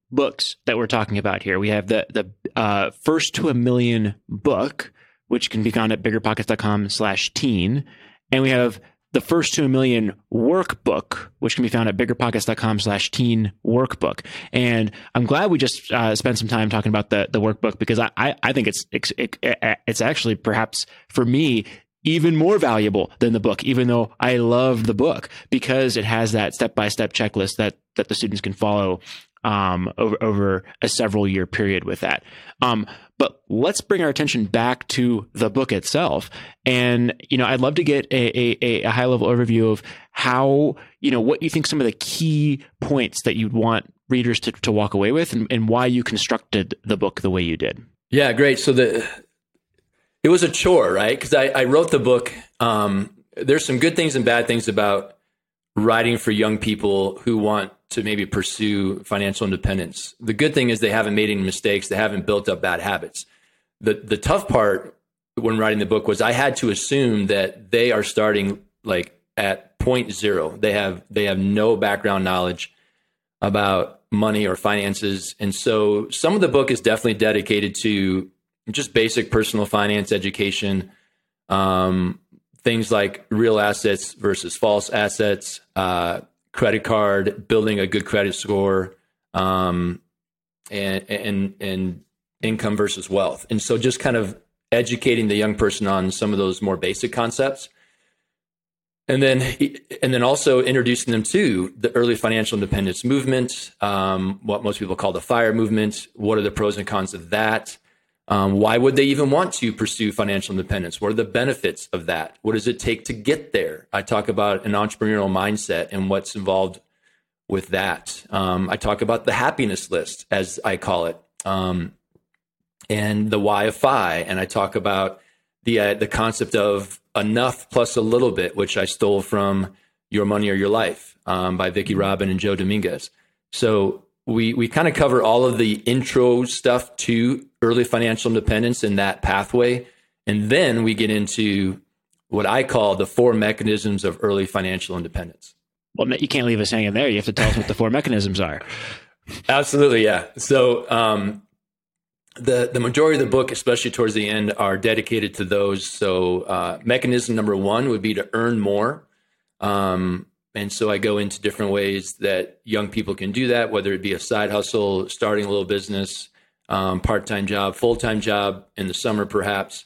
books that we're talking about here. We have the the uh, first to a million book, which can be found at biggerpockets.com slash teen. And we have the first to a million workbook, which can be found at biggerpockets.com slash teen workbook. And I'm glad we just uh, spent some time talking about the, the workbook because I, I, I think it's, it, it's actually perhaps for me, even more valuable than the book, even though I love the book because it has that step by step checklist that, that the students can follow um, over over a several year period with that. Um, but let's bring our attention back to the book itself, and you know, I'd love to get a, a, a high level overview of how you know what you think some of the key points that you'd want readers to, to walk away with, and, and why you constructed the book the way you did. Yeah, great. So the it was a chore, right? Because I, I wrote the book. Um, there's some good things and bad things about writing for young people who want to maybe pursue financial independence. The good thing is they haven't made any mistakes, they haven't built up bad habits. The the tough part when writing the book was I had to assume that they are starting like at point zero. They have they have no background knowledge about money or finances. And so some of the book is definitely dedicated to just basic personal finance education, um, things like real assets versus false assets, uh, credit card, building a good credit score, um, and and and income versus wealth. And so, just kind of educating the young person on some of those more basic concepts, and then and then also introducing them to the early financial independence movement, um, what most people call the FIRE movement. What are the pros and cons of that? Um, why would they even want to pursue financial independence? What are the benefits of that? What does it take to get there? I talk about an entrepreneurial mindset and what's involved with that. Um, I talk about the happiness list, as I call it, um, and the why of FI. And I talk about the uh, the concept of enough plus a little bit, which I stole from Your Money or Your Life um, by Vicki Robin and Joe Dominguez. So we we kind of cover all of the intro stuff to early financial independence in that pathway, and then we get into what I call the four mechanisms of early financial independence. Well, you can't leave us hanging there. You have to tell us what the four mechanisms are. Absolutely, yeah. So um, the the majority of the book, especially towards the end, are dedicated to those. So uh, mechanism number one would be to earn more. Um, and so I go into different ways that young people can do that, whether it be a side hustle, starting a little business, um, part time job, full time job in the summer, perhaps.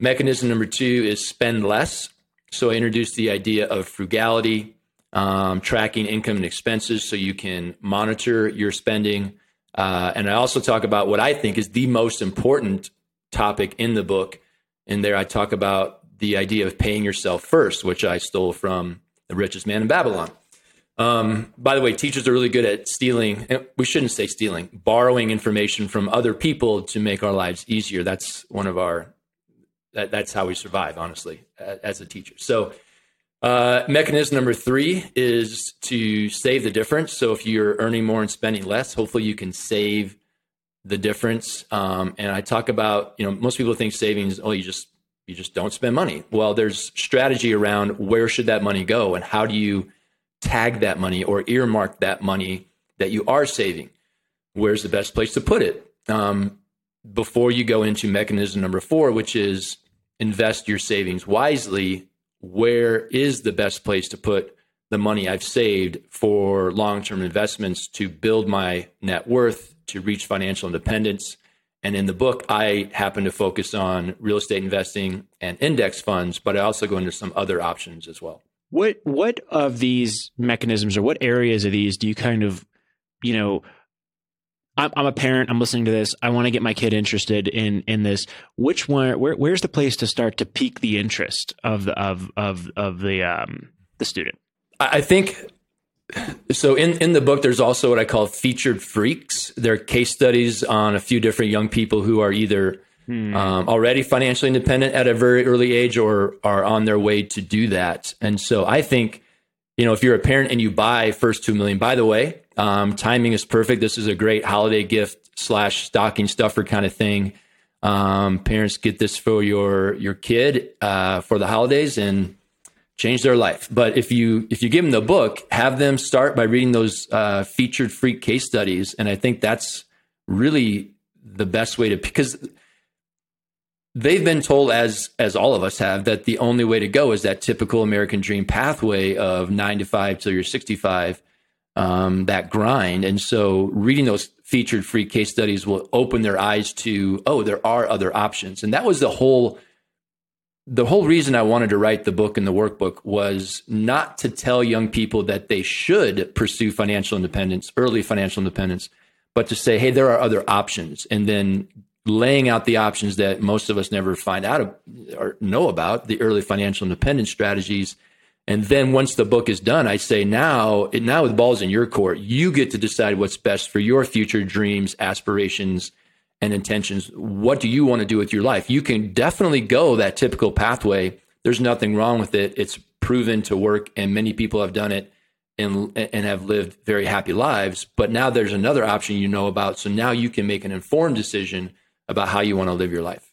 Mechanism number two is spend less. So I introduced the idea of frugality, um, tracking income and expenses so you can monitor your spending. Uh, and I also talk about what I think is the most important topic in the book. And there, I talk about the idea of paying yourself first, which I stole from the richest man in Babylon. Um, by the way, teachers are really good at stealing. We shouldn't say stealing, borrowing information from other people to make our lives easier. That's one of our. That, that's how we survive, honestly, as a teacher. So, uh, mechanism number three is to save the difference. So, if you're earning more and spending less, hopefully you can save the difference. Um, and I talk about, you know, most people think savings, oh, you just you just don't spend money. Well, there's strategy around where should that money go and how do you tag that money or earmark that money that you are saving. Where's the best place to put it? Um, before you go into mechanism number four, which is invest your savings wisely, where is the best place to put the money I've saved for long term investments to build my net worth, to reach financial independence? And in the book, I happen to focus on real estate investing and index funds, but I also go into some other options as well. What what of these mechanisms or what areas of these do you kind of, you know, I'm, I'm a parent. I'm listening to this. I want to get my kid interested in in this. Which one? Where, where's the place to start to pique the interest of the of of of the um the student? I think so. In in the book, there's also what I call featured freaks. They're case studies on a few different young people who are either hmm. um, already financially independent at a very early age or are on their way to do that. And so I think you know if you're a parent and you buy first two million. By the way, um, timing is perfect. This is a great holiday gift slash stocking stuffer kind of thing. Um, parents get this for your your kid uh, for the holidays and change their life. But if you if you give them the book, have them start by reading those uh, featured freak case studies, and I think that's really the best way to because they've been told as as all of us have that the only way to go is that typical American dream pathway of nine to five till you're 65 um, that grind. And so reading those featured free case studies will open their eyes to, oh, there are other options. And that was the whole the whole reason I wanted to write the book and the workbook was not to tell young people that they should pursue financial independence, early financial independence, but to say, hey, there are other options. And then laying out the options that most of us never find out or know about, the early financial independence strategies and then once the book is done, I say now, now the ball's in your court. You get to decide what's best for your future dreams, aspirations, and intentions. What do you want to do with your life? You can definitely go that typical pathway. There's nothing wrong with it. It's proven to work, and many people have done it and and have lived very happy lives. But now there's another option you know about. So now you can make an informed decision about how you want to live your life.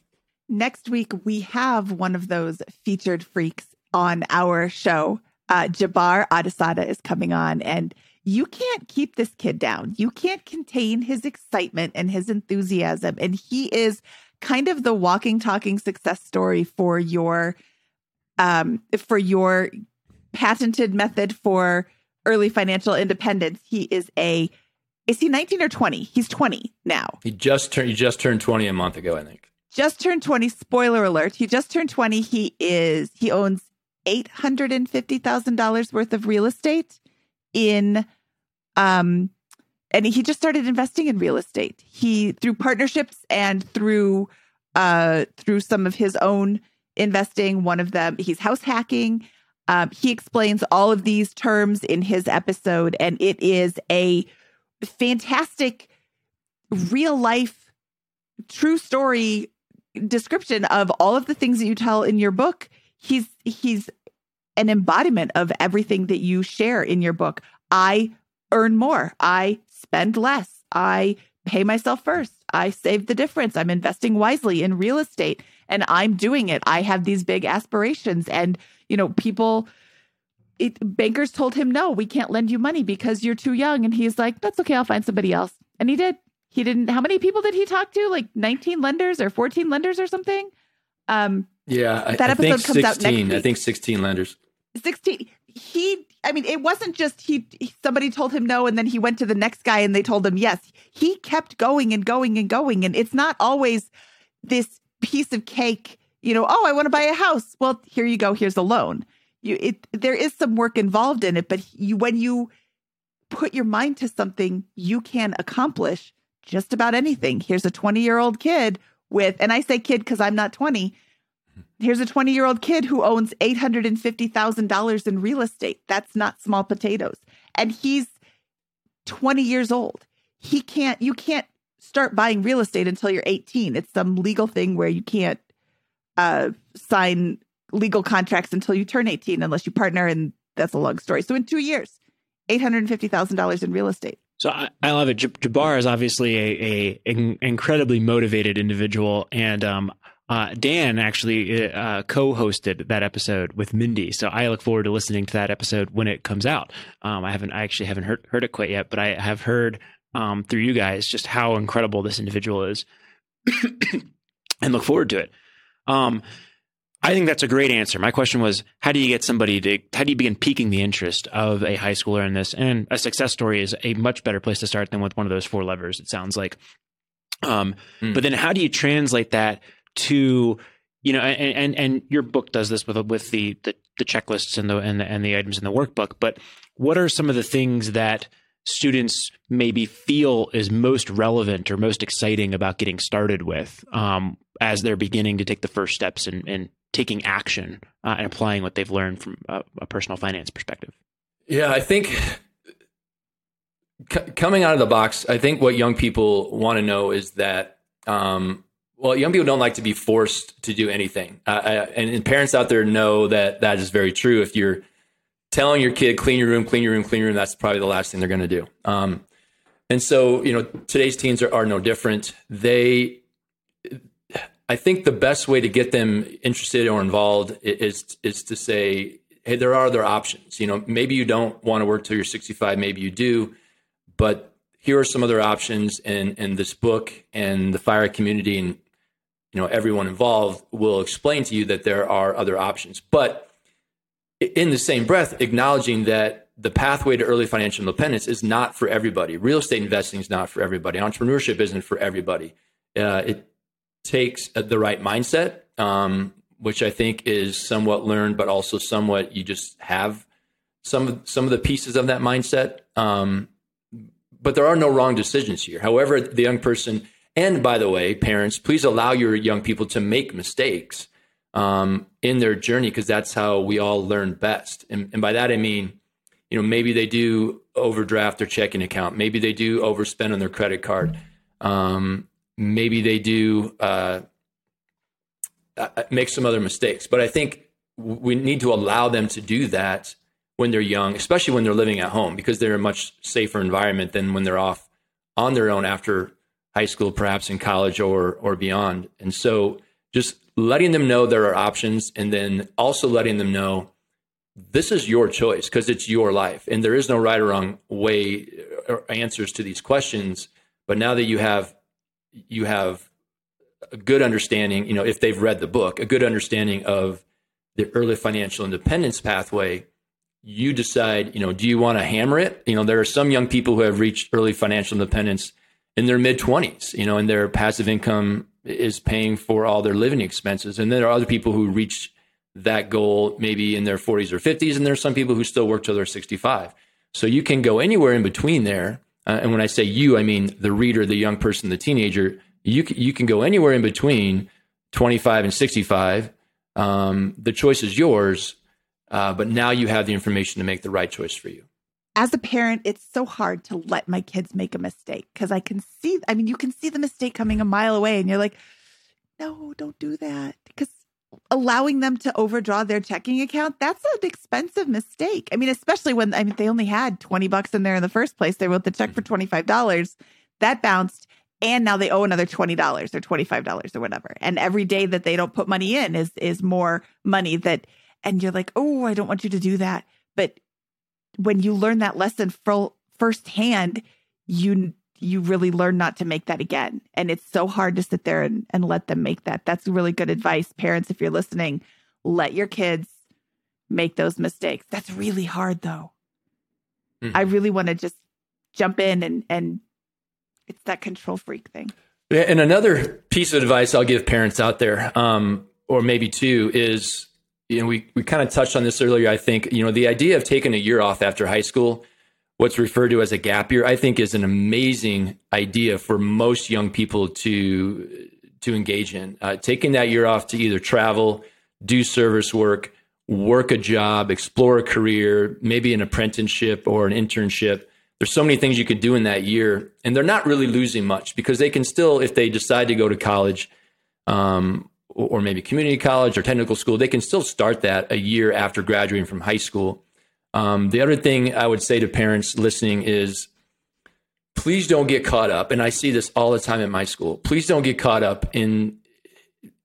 Next week, we have one of those featured freaks on our show. Uh, Jabbar Adesanya is coming on, and you can't keep this kid down. You can't contain his excitement and his enthusiasm. And he is kind of the walking, talking success story for your um for your patented method for early financial independence. He is a is he 19 or 20? He's 20 now. He just turned he just turned 20 a month ago, I think. Just turned 20. Spoiler alert. He just turned 20. He is he owns $850,000 worth of real estate in um and he just started investing in real estate. He through partnerships and through uh through some of his own investing, one of them he's house hacking. Um, he explains all of these terms in his episode, and it is a fantastic real life true story description of all of the things that you tell in your book he's he's an embodiment of everything that you share in your book. I earn more. I spend less. I pay myself first. I save the difference. I'm investing wisely in real estate and I'm doing it. I have these big aspirations and you know people it, bankers told him no, we can't lend you money because you're too young and he's like that's okay, I'll find somebody else. And he did. He didn't how many people did he talk to? Like 19 lenders or 14 lenders or something? Um yeah, that episode I comes 16, out next week. I think 16 lenders. 16 he i mean it wasn't just he somebody told him no and then he went to the next guy and they told him yes. He kept going and going and going. And it's not always this piece of cake you know oh i want to buy a house. Well here you go here's a loan. You it there is some work involved in it but you when you put your mind to something you can accomplish just about anything. Here's a 20 year old kid with and i say kid because i'm not 20 Here's a 20 year old kid who owns $850,000 in real estate. That's not small potatoes. And he's 20 years old. He can't, you can't start buying real estate until you're 18. It's some legal thing where you can't uh, sign legal contracts until you turn 18 unless you partner. And that's a long story. So in two years, $850,000 in real estate. So I, I love it. Jabbar is obviously a, a, a incredibly motivated individual, and um, uh, Dan actually uh, co-hosted that episode with Mindy. So I look forward to listening to that episode when it comes out. Um, I haven't, I actually haven't heard, heard it quite yet, but I have heard um, through you guys just how incredible this individual is, and look forward to it. Um, I think that's a great answer. My question was, how do you get somebody to, how do you begin piquing the interest of a high schooler in this? And a success story is a much better place to start than with one of those four levers, it sounds like. Um, mm. But then how do you translate that to, you know, and, and, and your book does this with, with the, the, the checklists and the, and the, and the items in the workbook, but what are some of the things that students maybe feel is most relevant or most exciting about getting started with um, as they're beginning to take the first steps in, in taking action uh, and applying what they've learned from a, a personal finance perspective? Yeah, I think c- coming out of the box, I think what young people want to know is that, um, well, young people don't like to be forced to do anything. Uh, and, and parents out there know that that is very true. If you're telling your kid, clean your room, clean your room, clean your room, that's probably the last thing they're going to do. Um, and so, you know, today's teens are, are no different. They I think the best way to get them interested or involved is is to say, hey, there are other options. You know, maybe you don't want to work till you're 65, maybe you do, but here are some other options. And and this book and the fire community and you know everyone involved will explain to you that there are other options. But in the same breath, acknowledging that the pathway to early financial independence is not for everybody. Real estate investing is not for everybody. Entrepreneurship isn't for everybody. Uh, it takes the right mindset, um, which I think is somewhat learned, but also somewhat you just have some of some of the pieces of that mindset. Um, but there are no wrong decisions here. However, the young person, and by the way, parents, please allow your young people to make mistakes um, in their journey because that's how we all learn best. And, and by that I mean, you know, maybe they do overdraft their checking account, maybe they do overspend on their credit card. Um, maybe they do uh, uh, make some other mistakes. But I think we need to allow them to do that when they're young, especially when they're living at home, because they're a much safer environment than when they're off on their own after high school, perhaps in college or or beyond. And so, just letting them know there are options, and then also letting them know this is your choice because it's your life, and there is no right or wrong way uh, or answers to these questions. But now that you have you have a good understanding, you know, if they've read the book, a good understanding of the early financial independence pathway, you decide, you know, do you want to hammer it? You know, there are some young people who have reached early financial independence in their mid 20s, you know, and their passive income is paying for all their living expenses. And then there are other people who reach that goal maybe in their 40s or 50s, and there are some people who still work till they're 65. So you can go anywhere in between there uh, and when I say you, I mean the reader, the young person, the teenager. You can, you can go anywhere in between 25 and 65. Um, the choice is yours, uh, but now you have the information to make the right choice for you. As a parent, it's so hard to let my kids make a mistake because I can see, I mean, you can see the mistake coming a mile away, and you're like, no, don't do that. Because allowing them to overdraw their checking account, that's an expensive mistake. I mean, especially when I mean they only had 20 bucks in there in the first place. They wrote the check for $25. Mm-hmm. That bounced and now they owe another $20 or $25 or whatever. And every day that they don't put money in is is more money that and you're like, "Oh, I don't want you to do that." But when you learn that lesson full firsthand, you you really learn not to make that again. And it's so hard to sit there and, and let them make that. That's really good advice. Parents, if you're listening, let your kids make those mistakes. That's really hard though. Mm-hmm. I really want to just jump in and and it's that control freak thing. And another piece of advice I'll give parents out there, um, or maybe two, is you know we we kind of touched on this earlier. I think you know the idea of taking a year off after high school what's referred to as a gap year, I think is an amazing idea for most young people to to engage in. Uh, taking that year off to either travel, do service work, work a job, explore a career, maybe an apprenticeship or an internship. There's so many things you could do in that year, and they're not really losing much because they can still, if they decide to go to college, um, or maybe community college or technical school, they can still start that a year after graduating from high school um, the other thing I would say to parents listening is please don't get caught up. And I see this all the time at my school. Please don't get caught up in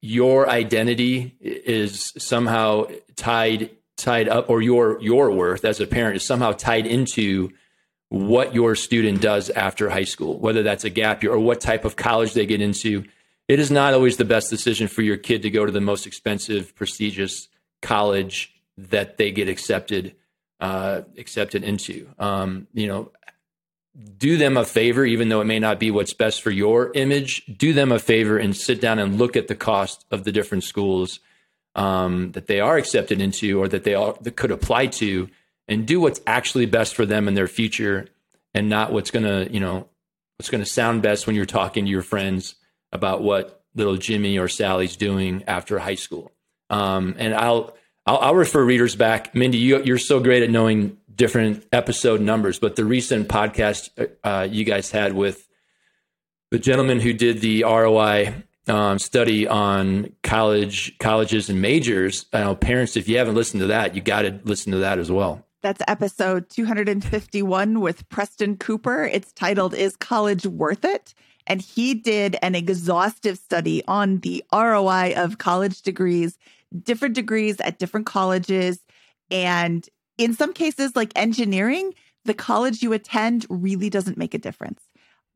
your identity is somehow tied tied up or your your worth as a parent is somehow tied into what your student does after high school whether that's a gap year or what type of college they get into it is not always the best decision for your kid to go to the most expensive prestigious college that they get accepted uh, accepted into um, you know do them a favor, even though it may not be what's best for your image. Do them a favor and sit down and look at the cost of the different schools um, that they are accepted into or that they are, that could apply to, and do what's actually best for them and their future, and not what's gonna you know what's gonna sound best when you're talking to your friends about what little Jimmy or Sally's doing after high school. Um, and I'll, I'll, I'll refer readers back. Mindy, you, you're so great at knowing different episode numbers, but the recent podcast uh, you guys had with the gentleman who did the ROI um, study on college colleges and majors. Know parents, if you haven't listened to that, you got to listen to that as well. That's episode 251 with Preston Cooper. It's titled "Is College Worth It?" And he did an exhaustive study on the ROI of college degrees, different degrees at different colleges, and in some cases, like engineering, the college you attend really doesn't make a difference.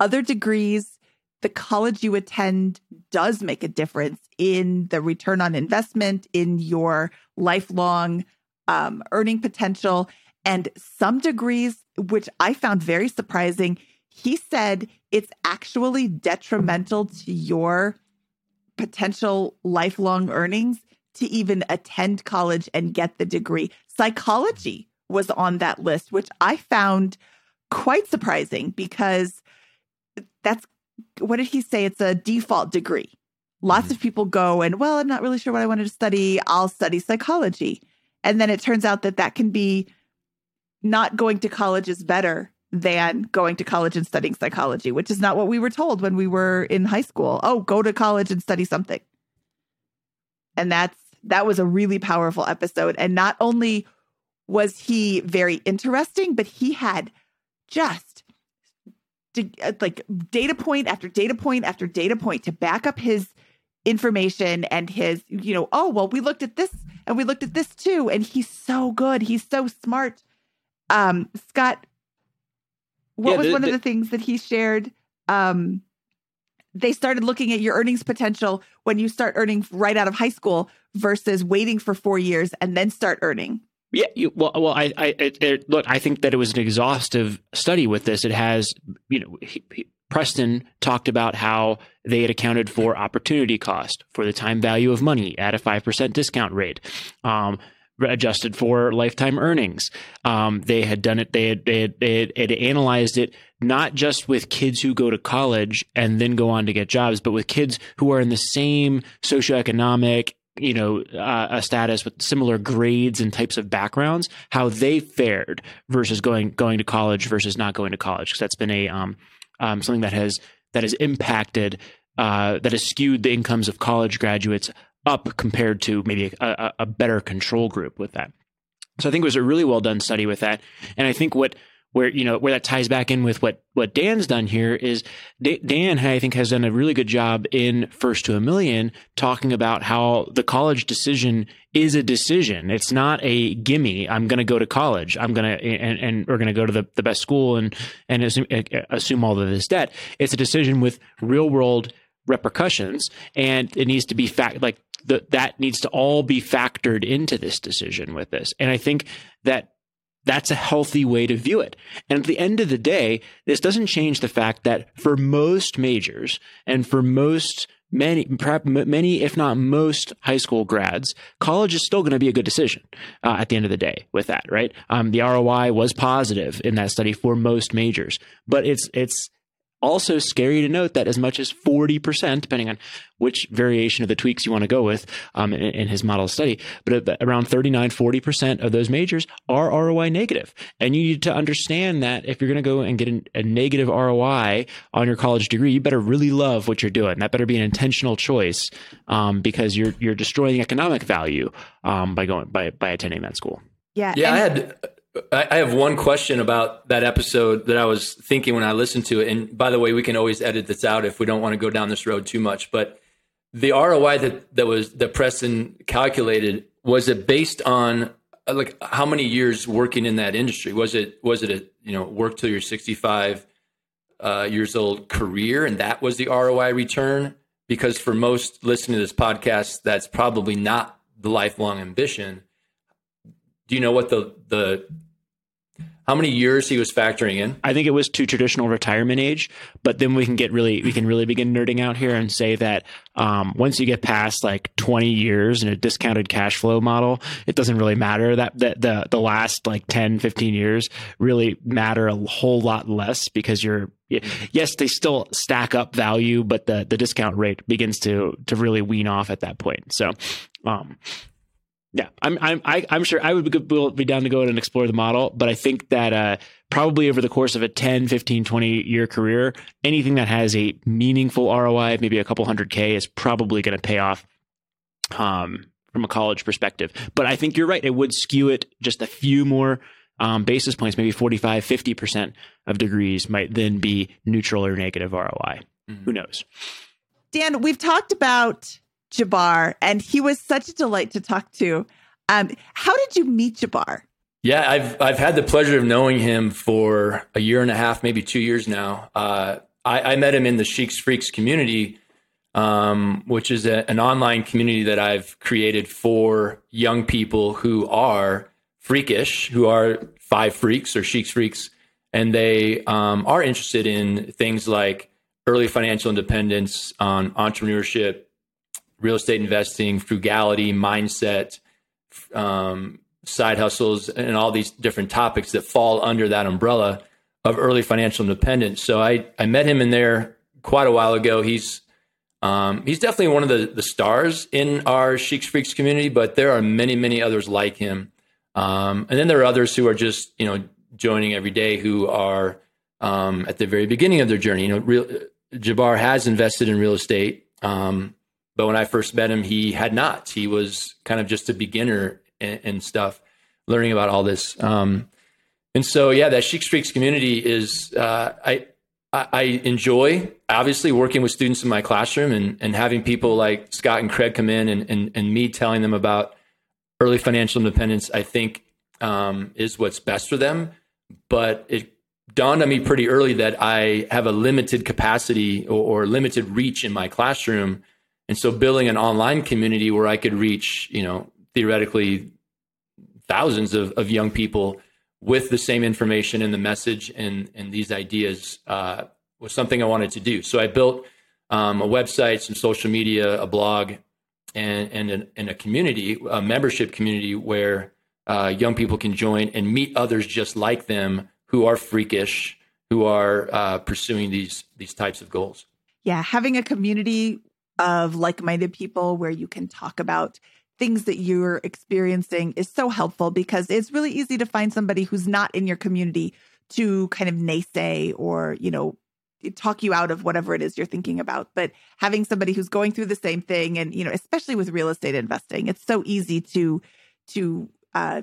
Other degrees, the college you attend does make a difference in the return on investment, in your lifelong um, earning potential. And some degrees, which I found very surprising, he said it's actually detrimental to your potential lifelong earnings to even attend college and get the degree. Psychology was on that list, which I found quite surprising because that's what did he say? It's a default degree. Lots mm-hmm. of people go and, well, I'm not really sure what I wanted to study. I'll study psychology. And then it turns out that that can be not going to college is better than going to college and studying psychology, which is not what we were told when we were in high school. Oh, go to college and study something. And that's that was a really powerful episode. And not only was he very interesting, but he had just uh, like data point after data point after data point to back up his information and his, you know, oh, well, we looked at this and we looked at this too. And he's so good. He's so smart. Um, Scott, what yeah, was the, one the, of the things that he shared? Um, they started looking at your earnings potential when you start earning right out of high school versus waiting for four years and then start earning. Yeah, you, well, well, I, I it, it, look. I think that it was an exhaustive study with this. It has, you know, he, he, Preston talked about how they had accounted for opportunity cost for the time value of money at a five percent discount rate. Um, adjusted for lifetime earnings. Um, they had done it. They had, they had, they had, had analyzed it not just with kids who go to college and then go on to get jobs, but with kids who are in the same socioeconomic you know uh, a status with similar grades and types of backgrounds how they fared versus going going to college versus not going to college because that's been a um, um, something that has that has impacted uh, that has skewed the incomes of college graduates up compared to maybe a, a, better control group with that so i think it was a really well done study with that and i think what where you know where that ties back in with what what Dan's done here is Dan I think has done a really good job in First to a Million talking about how the college decision is a decision. It's not a gimme. I'm going to go to college. I'm going to and, and we're going to go to the, the best school and and assume, assume all of this debt. It's a decision with real world repercussions and it needs to be fact like the, that needs to all be factored into this decision with this. And I think that that's a healthy way to view it. And at the end of the day, this doesn't change the fact that for most majors and for most many, many, if not most high school grads, college is still going to be a good decision uh, at the end of the day with that, right? Um, the ROI was positive in that study for most majors, but it's, it's, also scary to note that as much as 40%, depending on which variation of the tweaks you want to go with um, in, in, his model study, but around 39, 40% of those majors are ROI negative. And you need to understand that if you're going to go and get an, a negative ROI on your college degree, you better really love what you're doing. That better be an intentional choice um, because you're, you're destroying economic value um, by going, by, by attending that school. Yeah. Yeah. And- I had, I, have one question about that episode that I was thinking when I listened to it. And by the way, we can always edit this out if we don't want to go down this road too much. But the ROI that that was that Preston calculated was it based on like how many years working in that industry? Was it was it a you know work till you're 65 uh, years old career, and that was the ROI return? Because for most listening to this podcast, that's probably not the lifelong ambition. Do you know what the the how many years he was factoring in? I think it was to traditional retirement age, but then we can get really we can really begin nerding out here and say that um, once you get past like 20 years in a discounted cash flow model, it doesn't really matter that, that the the last like 10, 15 years really matter a whole lot less because you're yes, they still stack up value, but the the discount rate begins to to really wean off at that point. So um, yeah, I'm I'm I, am i am sure I would be, be down to go and explore the model, but I think that uh, probably over the course of a 10, 15, 20 year career, anything that has a meaningful ROI, of maybe a couple hundred K, is probably going to pay off um, from a college perspective. But I think you're right; it would skew it just a few more um, basis points, maybe 45, 50 percent of degrees might then be neutral or negative ROI. Mm-hmm. Who knows? Dan, we've talked about Jabbar, and he was such a delight to talk to. Um, how did you meet Jabbar? Yeah, I've I've had the pleasure of knowing him for a year and a half, maybe two years now. Uh, I, I, met him in the Sheeks Freaks community, um, which is a, an online community that I've created for young people who are freakish, who are FI freaks or Sheeks Freaks, and they um, are interested in things like early financial independence, on entrepreneurship, real estate investing, frugality, mindset, um, side hustles, and all these different topics that fall under that umbrella of early financial independence. So I, I met him in there quite a while ago. He's um, he's definitely one of the, the stars in our Sheeks Freaks community, but there are many, many others like him. Um, and then there are others who are just, you know, joining every day who are um, at the very beginning of their journey. You know, real, Jabbar has invested in real estate. Um, but when I first met him, he had not. He was kind of just a beginner and, stuff, learning about all this. Um, and so, yeah, that Sheeks Freaks community is uh, I, I enjoy obviously working with students in my classroom and, and having people like Scott and Craig come in and, and, and me telling them about early financial independence. I think um, is what's best for them. But it dawned on me pretty early that I have a limited capacity or, or limited reach in my classroom and so building an online community where I could reach, you know, theoretically thousands of, of young people with the same information and the message and, and these ideas uh, was something I wanted to do. So I built um, a website, some social media, a blog, and, and, an, and a community, a membership community where uh, young people can join and meet others just like them who are freakish, who are uh, pursuing these these types of goals. Yeah, having a community of like minded people where you can talk about things that you're experiencing is so helpful because it's really easy to find somebody who's not in your community to kind of naysay or, you know, talk you out of whatever it is you're thinking about. But having somebody who's going through the same thing and, you know, especially with real estate investing, it's so easy to, to, uh,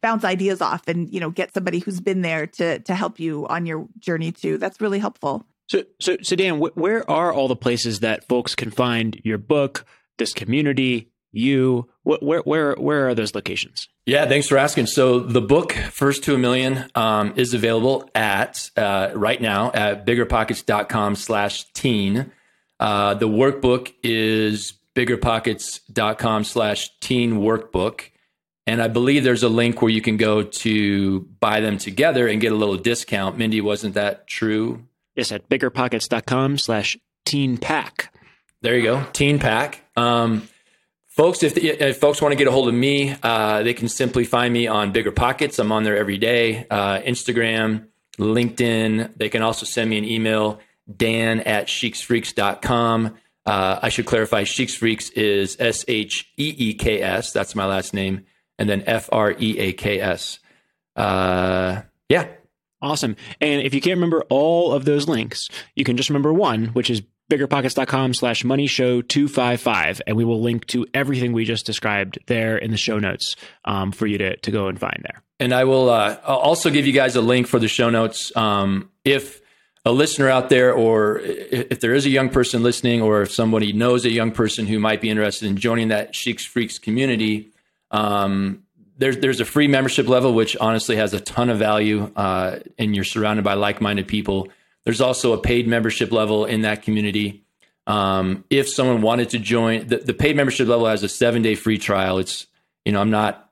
bounce ideas off and you know get somebody who's been there to to help you on your journey too that's really helpful so, so, so Dan, wh- where are all the places that folks can find your book, this community, you? Wh- where, where, where are those locations? Yeah, thanks for asking. So, the book First to a Million um, is available at uh, right now at biggerpockets.com/teen. Uh, the workbook is biggerpockets.com/teen workbook. And I believe there's a link where you can go to buy them together and get a little discount. Mindy, wasn't that true? Yes, at biggerpockets.com slash teen pack. There you go, teen pack. Um, folks, if, if, folks want to get a hold of me, uh, they can simply find me on Bigger Pockets. I'm on there every day. Uh, Instagram, LinkedIn. They can also send me an email, dan at sheeksfreaks.com. Uh, I should clarify, Sheeks Freaks is S H E E K S. That's my last name. And then F R E A K S. Uh, yeah, Awesome. And if you can't remember all of those links, you can just remember one, which is biggerpockets.com slash money show 255 and we will link to everything we just described there in the show notes um, for you to, to go and find there and i will uh, also give you guys a link for the show notes um, if a listener out there or if there is a young person listening or if somebody knows a young person who might be interested in joining that Sheeks Freaks community um, there's there's a free membership level which honestly has a ton of value uh, and you're surrounded by like-minded people there's also a paid membership level in that community. Um, if someone wanted to join, the, the paid membership level has a seven day free trial. It's, you know, I'm not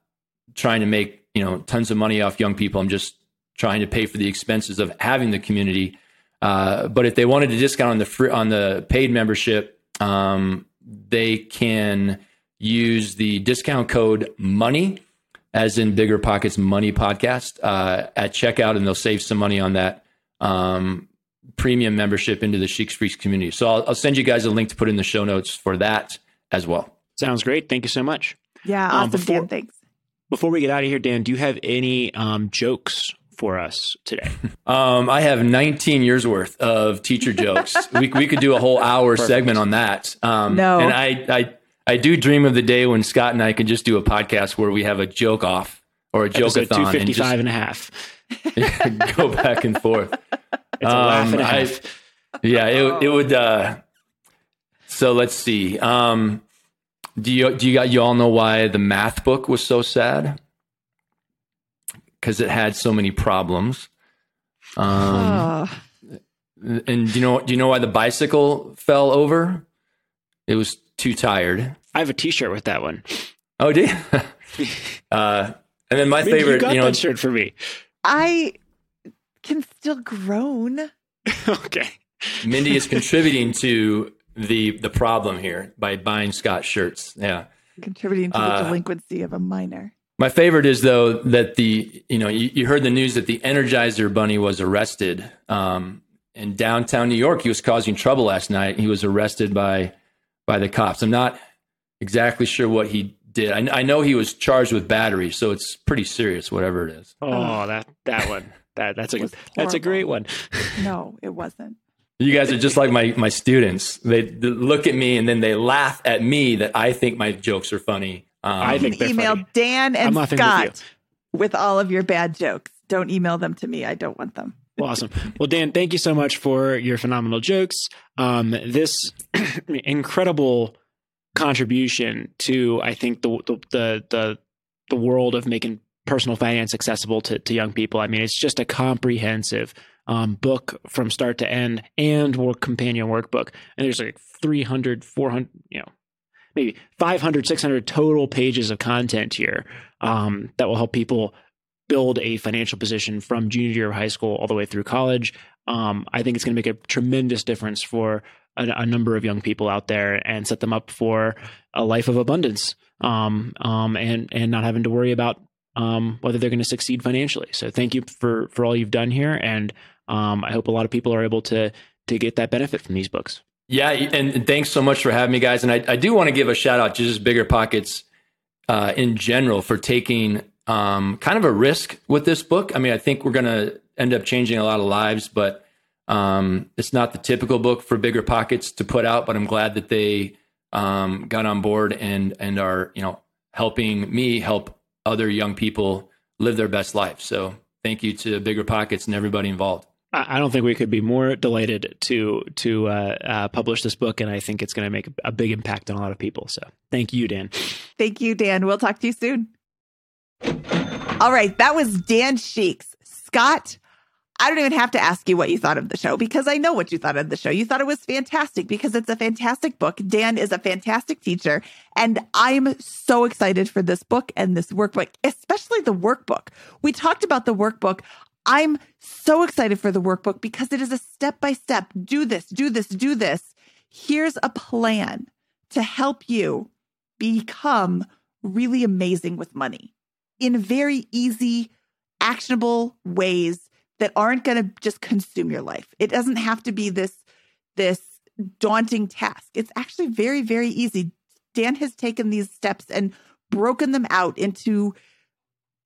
trying to make, you know, tons of money off young people. I'm just trying to pay for the expenses of having the community. Uh, but if they wanted a discount on the free, on the paid membership, um, they can use the discount code money as in bigger pockets money podcast uh, at checkout and they'll save some money on that um, premium membership into the Sheeks Freaks community. So I'll, I'll, send you guys a link to put in the show notes for that as well. Sounds great. Thank you so much. Yeah, um, awesome, um, before, Dan. Thanks. Before we get out of here, Dan, do you have any um, jokes for us today? um, I have 19 years worth of teacher jokes. we, we could do a whole hour Perfect. segment on that. Um, no. And I, I, I do dream of the day when Scott and I can just do a podcast where we have a joke off or a joke a 255 and, just, and a half. go back and forth. It's a um, laugh and a half. I, yeah, it, it would. Uh, so let's see. Um, do you do you got you all know why the math book was so sad? Because it had so many problems. Um, and do you know do you know why the bicycle fell over? It was too tired. I have a T-shirt with that one. Oh, did uh, and then my Maybe favorite, you, got you know, that shirt for me. I can still groan. okay. Mindy is contributing to the the problem here by buying Scott shirts. Yeah. Contributing to the uh, delinquency of a minor. My favorite is though that the you know you, you heard the news that the Energizer Bunny was arrested um, in downtown New York. He was causing trouble last night. He was arrested by by the cops. I'm not exactly sure what he did. I, I know he was charged with battery, so it's pretty serious, whatever it is. Oh, that that one. That that's a that's a great one. no, it wasn't. You guys are just like my my students. They, they, look at me and then they laugh at me that I think my jokes are funny. Um, I think they email funny. Dan and Scott with, with, all of your bad jokes. Don't email them to me. I don't want them. Well, awesome. Well, Dan, thank you so much for your phenomenal jokes. Um, this incredible contribution to I think the the the the, world of making personal finance accessible to, to young people. I mean, it's just a comprehensive um, book from start to end and work companion workbook. And there's like 300, 400, you know, maybe 500, 600 total pages of content here um, that will help people build a financial position from junior year of high school all the way through college. Um, I think it's going to make a tremendous difference for a, a, number of young people out there and set them up for a life of abundance um, um, and and not having to worry about um, whether they're going to succeed financially. So thank you for for all you've done here, and um, I hope a lot of people are able to to get that benefit from these books. Yeah, and thanks so much for having me, guys. And I, I do want to give a shout out to just Bigger Pockets uh, in general for taking um, kind of a risk with this book. I mean, I think we're going to end up changing a lot of lives, but um, it's not the typical book for Bigger Pockets to put out. But I'm glad that they um, got on board and and are you know helping me help other young people live their best life. So thank you to Bigger Pockets and everybody involved. I don't think we could be more delighted to to uh, uh, publish this book, and I think it's going to make a big impact on a lot of people. So, thank you, Dan. Thank you, Dan. We'll talk to you soon. All right, that was Dan Sheeks. Scott, I don't even have to ask you what you thought of the show because I know what you thought of the show. You thought it was fantastic because it's a fantastic book. Dan is a fantastic teacher. And I'm so excited for this book and this workbook, especially the workbook. We talked about the workbook. I'm so excited for the workbook because it is a step by step do this, do this, do this. Here's a plan to help you become really amazing with money in very easy, actionable ways that aren't going to just consume your life. It doesn't have to be this this daunting task. It's actually very very easy. Dan has taken these steps and broken them out into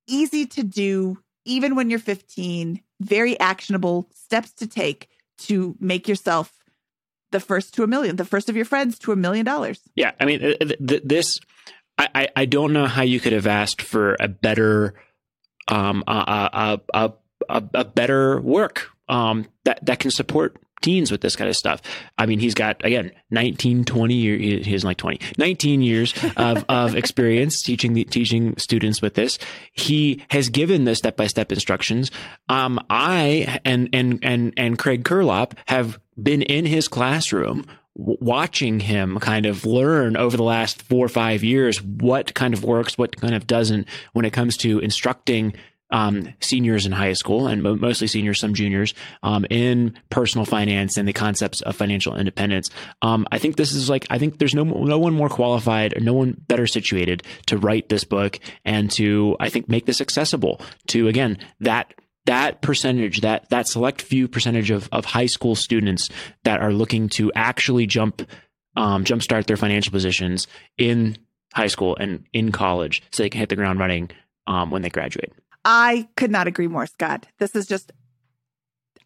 easy to do even when you're 15, very actionable steps to take to make yourself the first to a million, the first of your friends to a million dollars. Yeah, I mean, th- th- this I, I, don't know how you could have asked for a better um a a a, a, a better work um that that can support teens with this kind of stuff. I mean, he's got again 19, 20 years. He isn't like 20, 19 years of, of experience teaching the, teaching students with this. He has given the step by step instructions. Um, I and and and and Craig Curelop have been in his classroom watching him kind of learn over the last four or five years what kind of works, what kind of doesn't when it comes to instructing um, seniors in high school and mostly seniors, some juniors, um, in personal finance and the concepts of financial independence. Um, I think this is like, I think there's no, no one more qualified or no one better situated to write this book and to, I think, make this accessible to, again, that that percentage, that that select few percentage of, of high school students that are looking to actually jump um, jumpstart their financial positions in high school and in college so they can hit the ground running um, when they graduate. I could not agree more, Scott. This is just,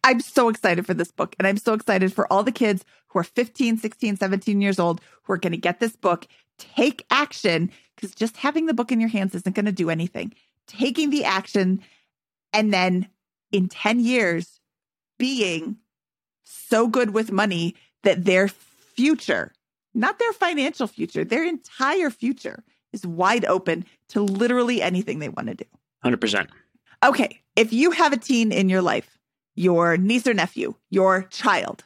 I'm so excited for this book. And I'm so excited for all the kids who are 15, 16, 17 years old who are going to get this book, take action, because just having the book in your hands isn't going to do anything. Taking the action and then in 10 years being so good with money that their future, not their financial future, their entire future is wide open to literally anything they want to do. 100%. Okay, if you have a teen in your life, your niece or nephew, your child,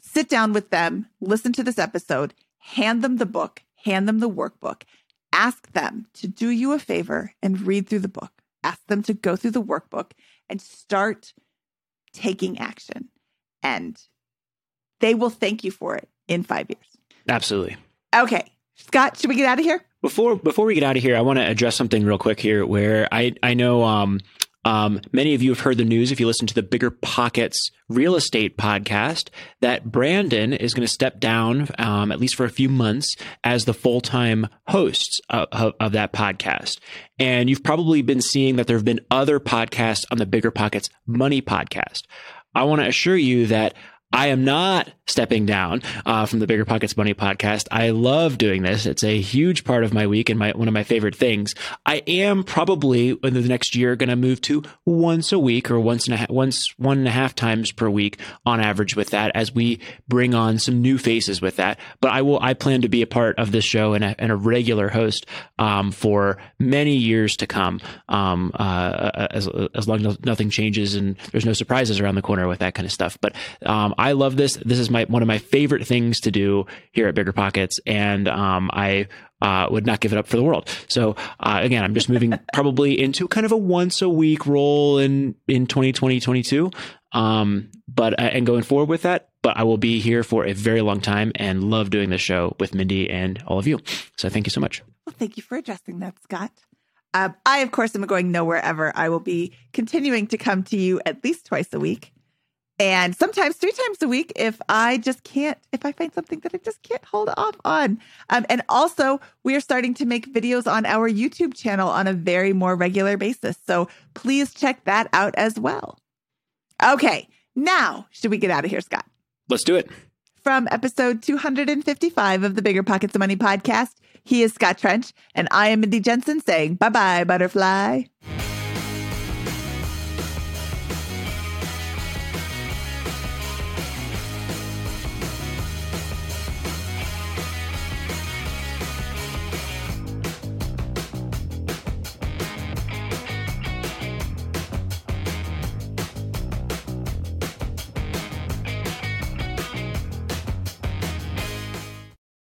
sit down with them, listen to this episode, hand them the book, hand them the workbook, ask them to do you a favor and read through the book. Ask them to go through the workbook and start taking action. And they will thank you for it in five years. Absolutely. Okay. Scott, should we get out of here? Before before we get out of here, I want to address something real quick here. Where I I know um, um, many of you have heard the news if you listen to the Bigger Pockets Real Estate podcast that Brandon is going to step down um, at least for a few months as the full time host of, of, of that podcast. And you've probably been seeing that there have been other podcasts on the Bigger Pockets Money podcast. I want to assure you that I am not stepping down uh, from the Bigger Pockets Money podcast. I love doing this. It's a huge part of my week and my one of my favorite things. I am probably in the next year going to move to once a week or once and a half, once one and a half times per week on average with that as we bring on some new faces with that. But I will I plan to be a part of this show and a, and a regular host um, for many years to come. Um, uh, as as long as nothing changes and there's no surprises around the corner with that kind of stuff. But um, I love this. This is my one of my favorite things to do here at Bigger Pockets, and um, I uh, would not give it up for the world. So uh, again, I'm just moving probably into kind of a once a week role in in 2020, 22. Um, but uh, and going forward with that, but I will be here for a very long time and love doing this show with Mindy and all of you. So thank you so much. Well, thank you for addressing that, Scott. Um, I, of course, am going nowhere ever. I will be continuing to come to you at least twice a week and sometimes three times a week if I just can't, if I find something that I just can't hold off on. Um, and also, we are starting to make videos on our YouTube channel on a very more regular basis. So please check that out as well. Okay, now should we get out of here, Scott? Let's do it. From episode 255 of the Bigger Pockets of Money podcast, he is Scott Trench, and I am Mindy Jensen saying bye bye, butterfly.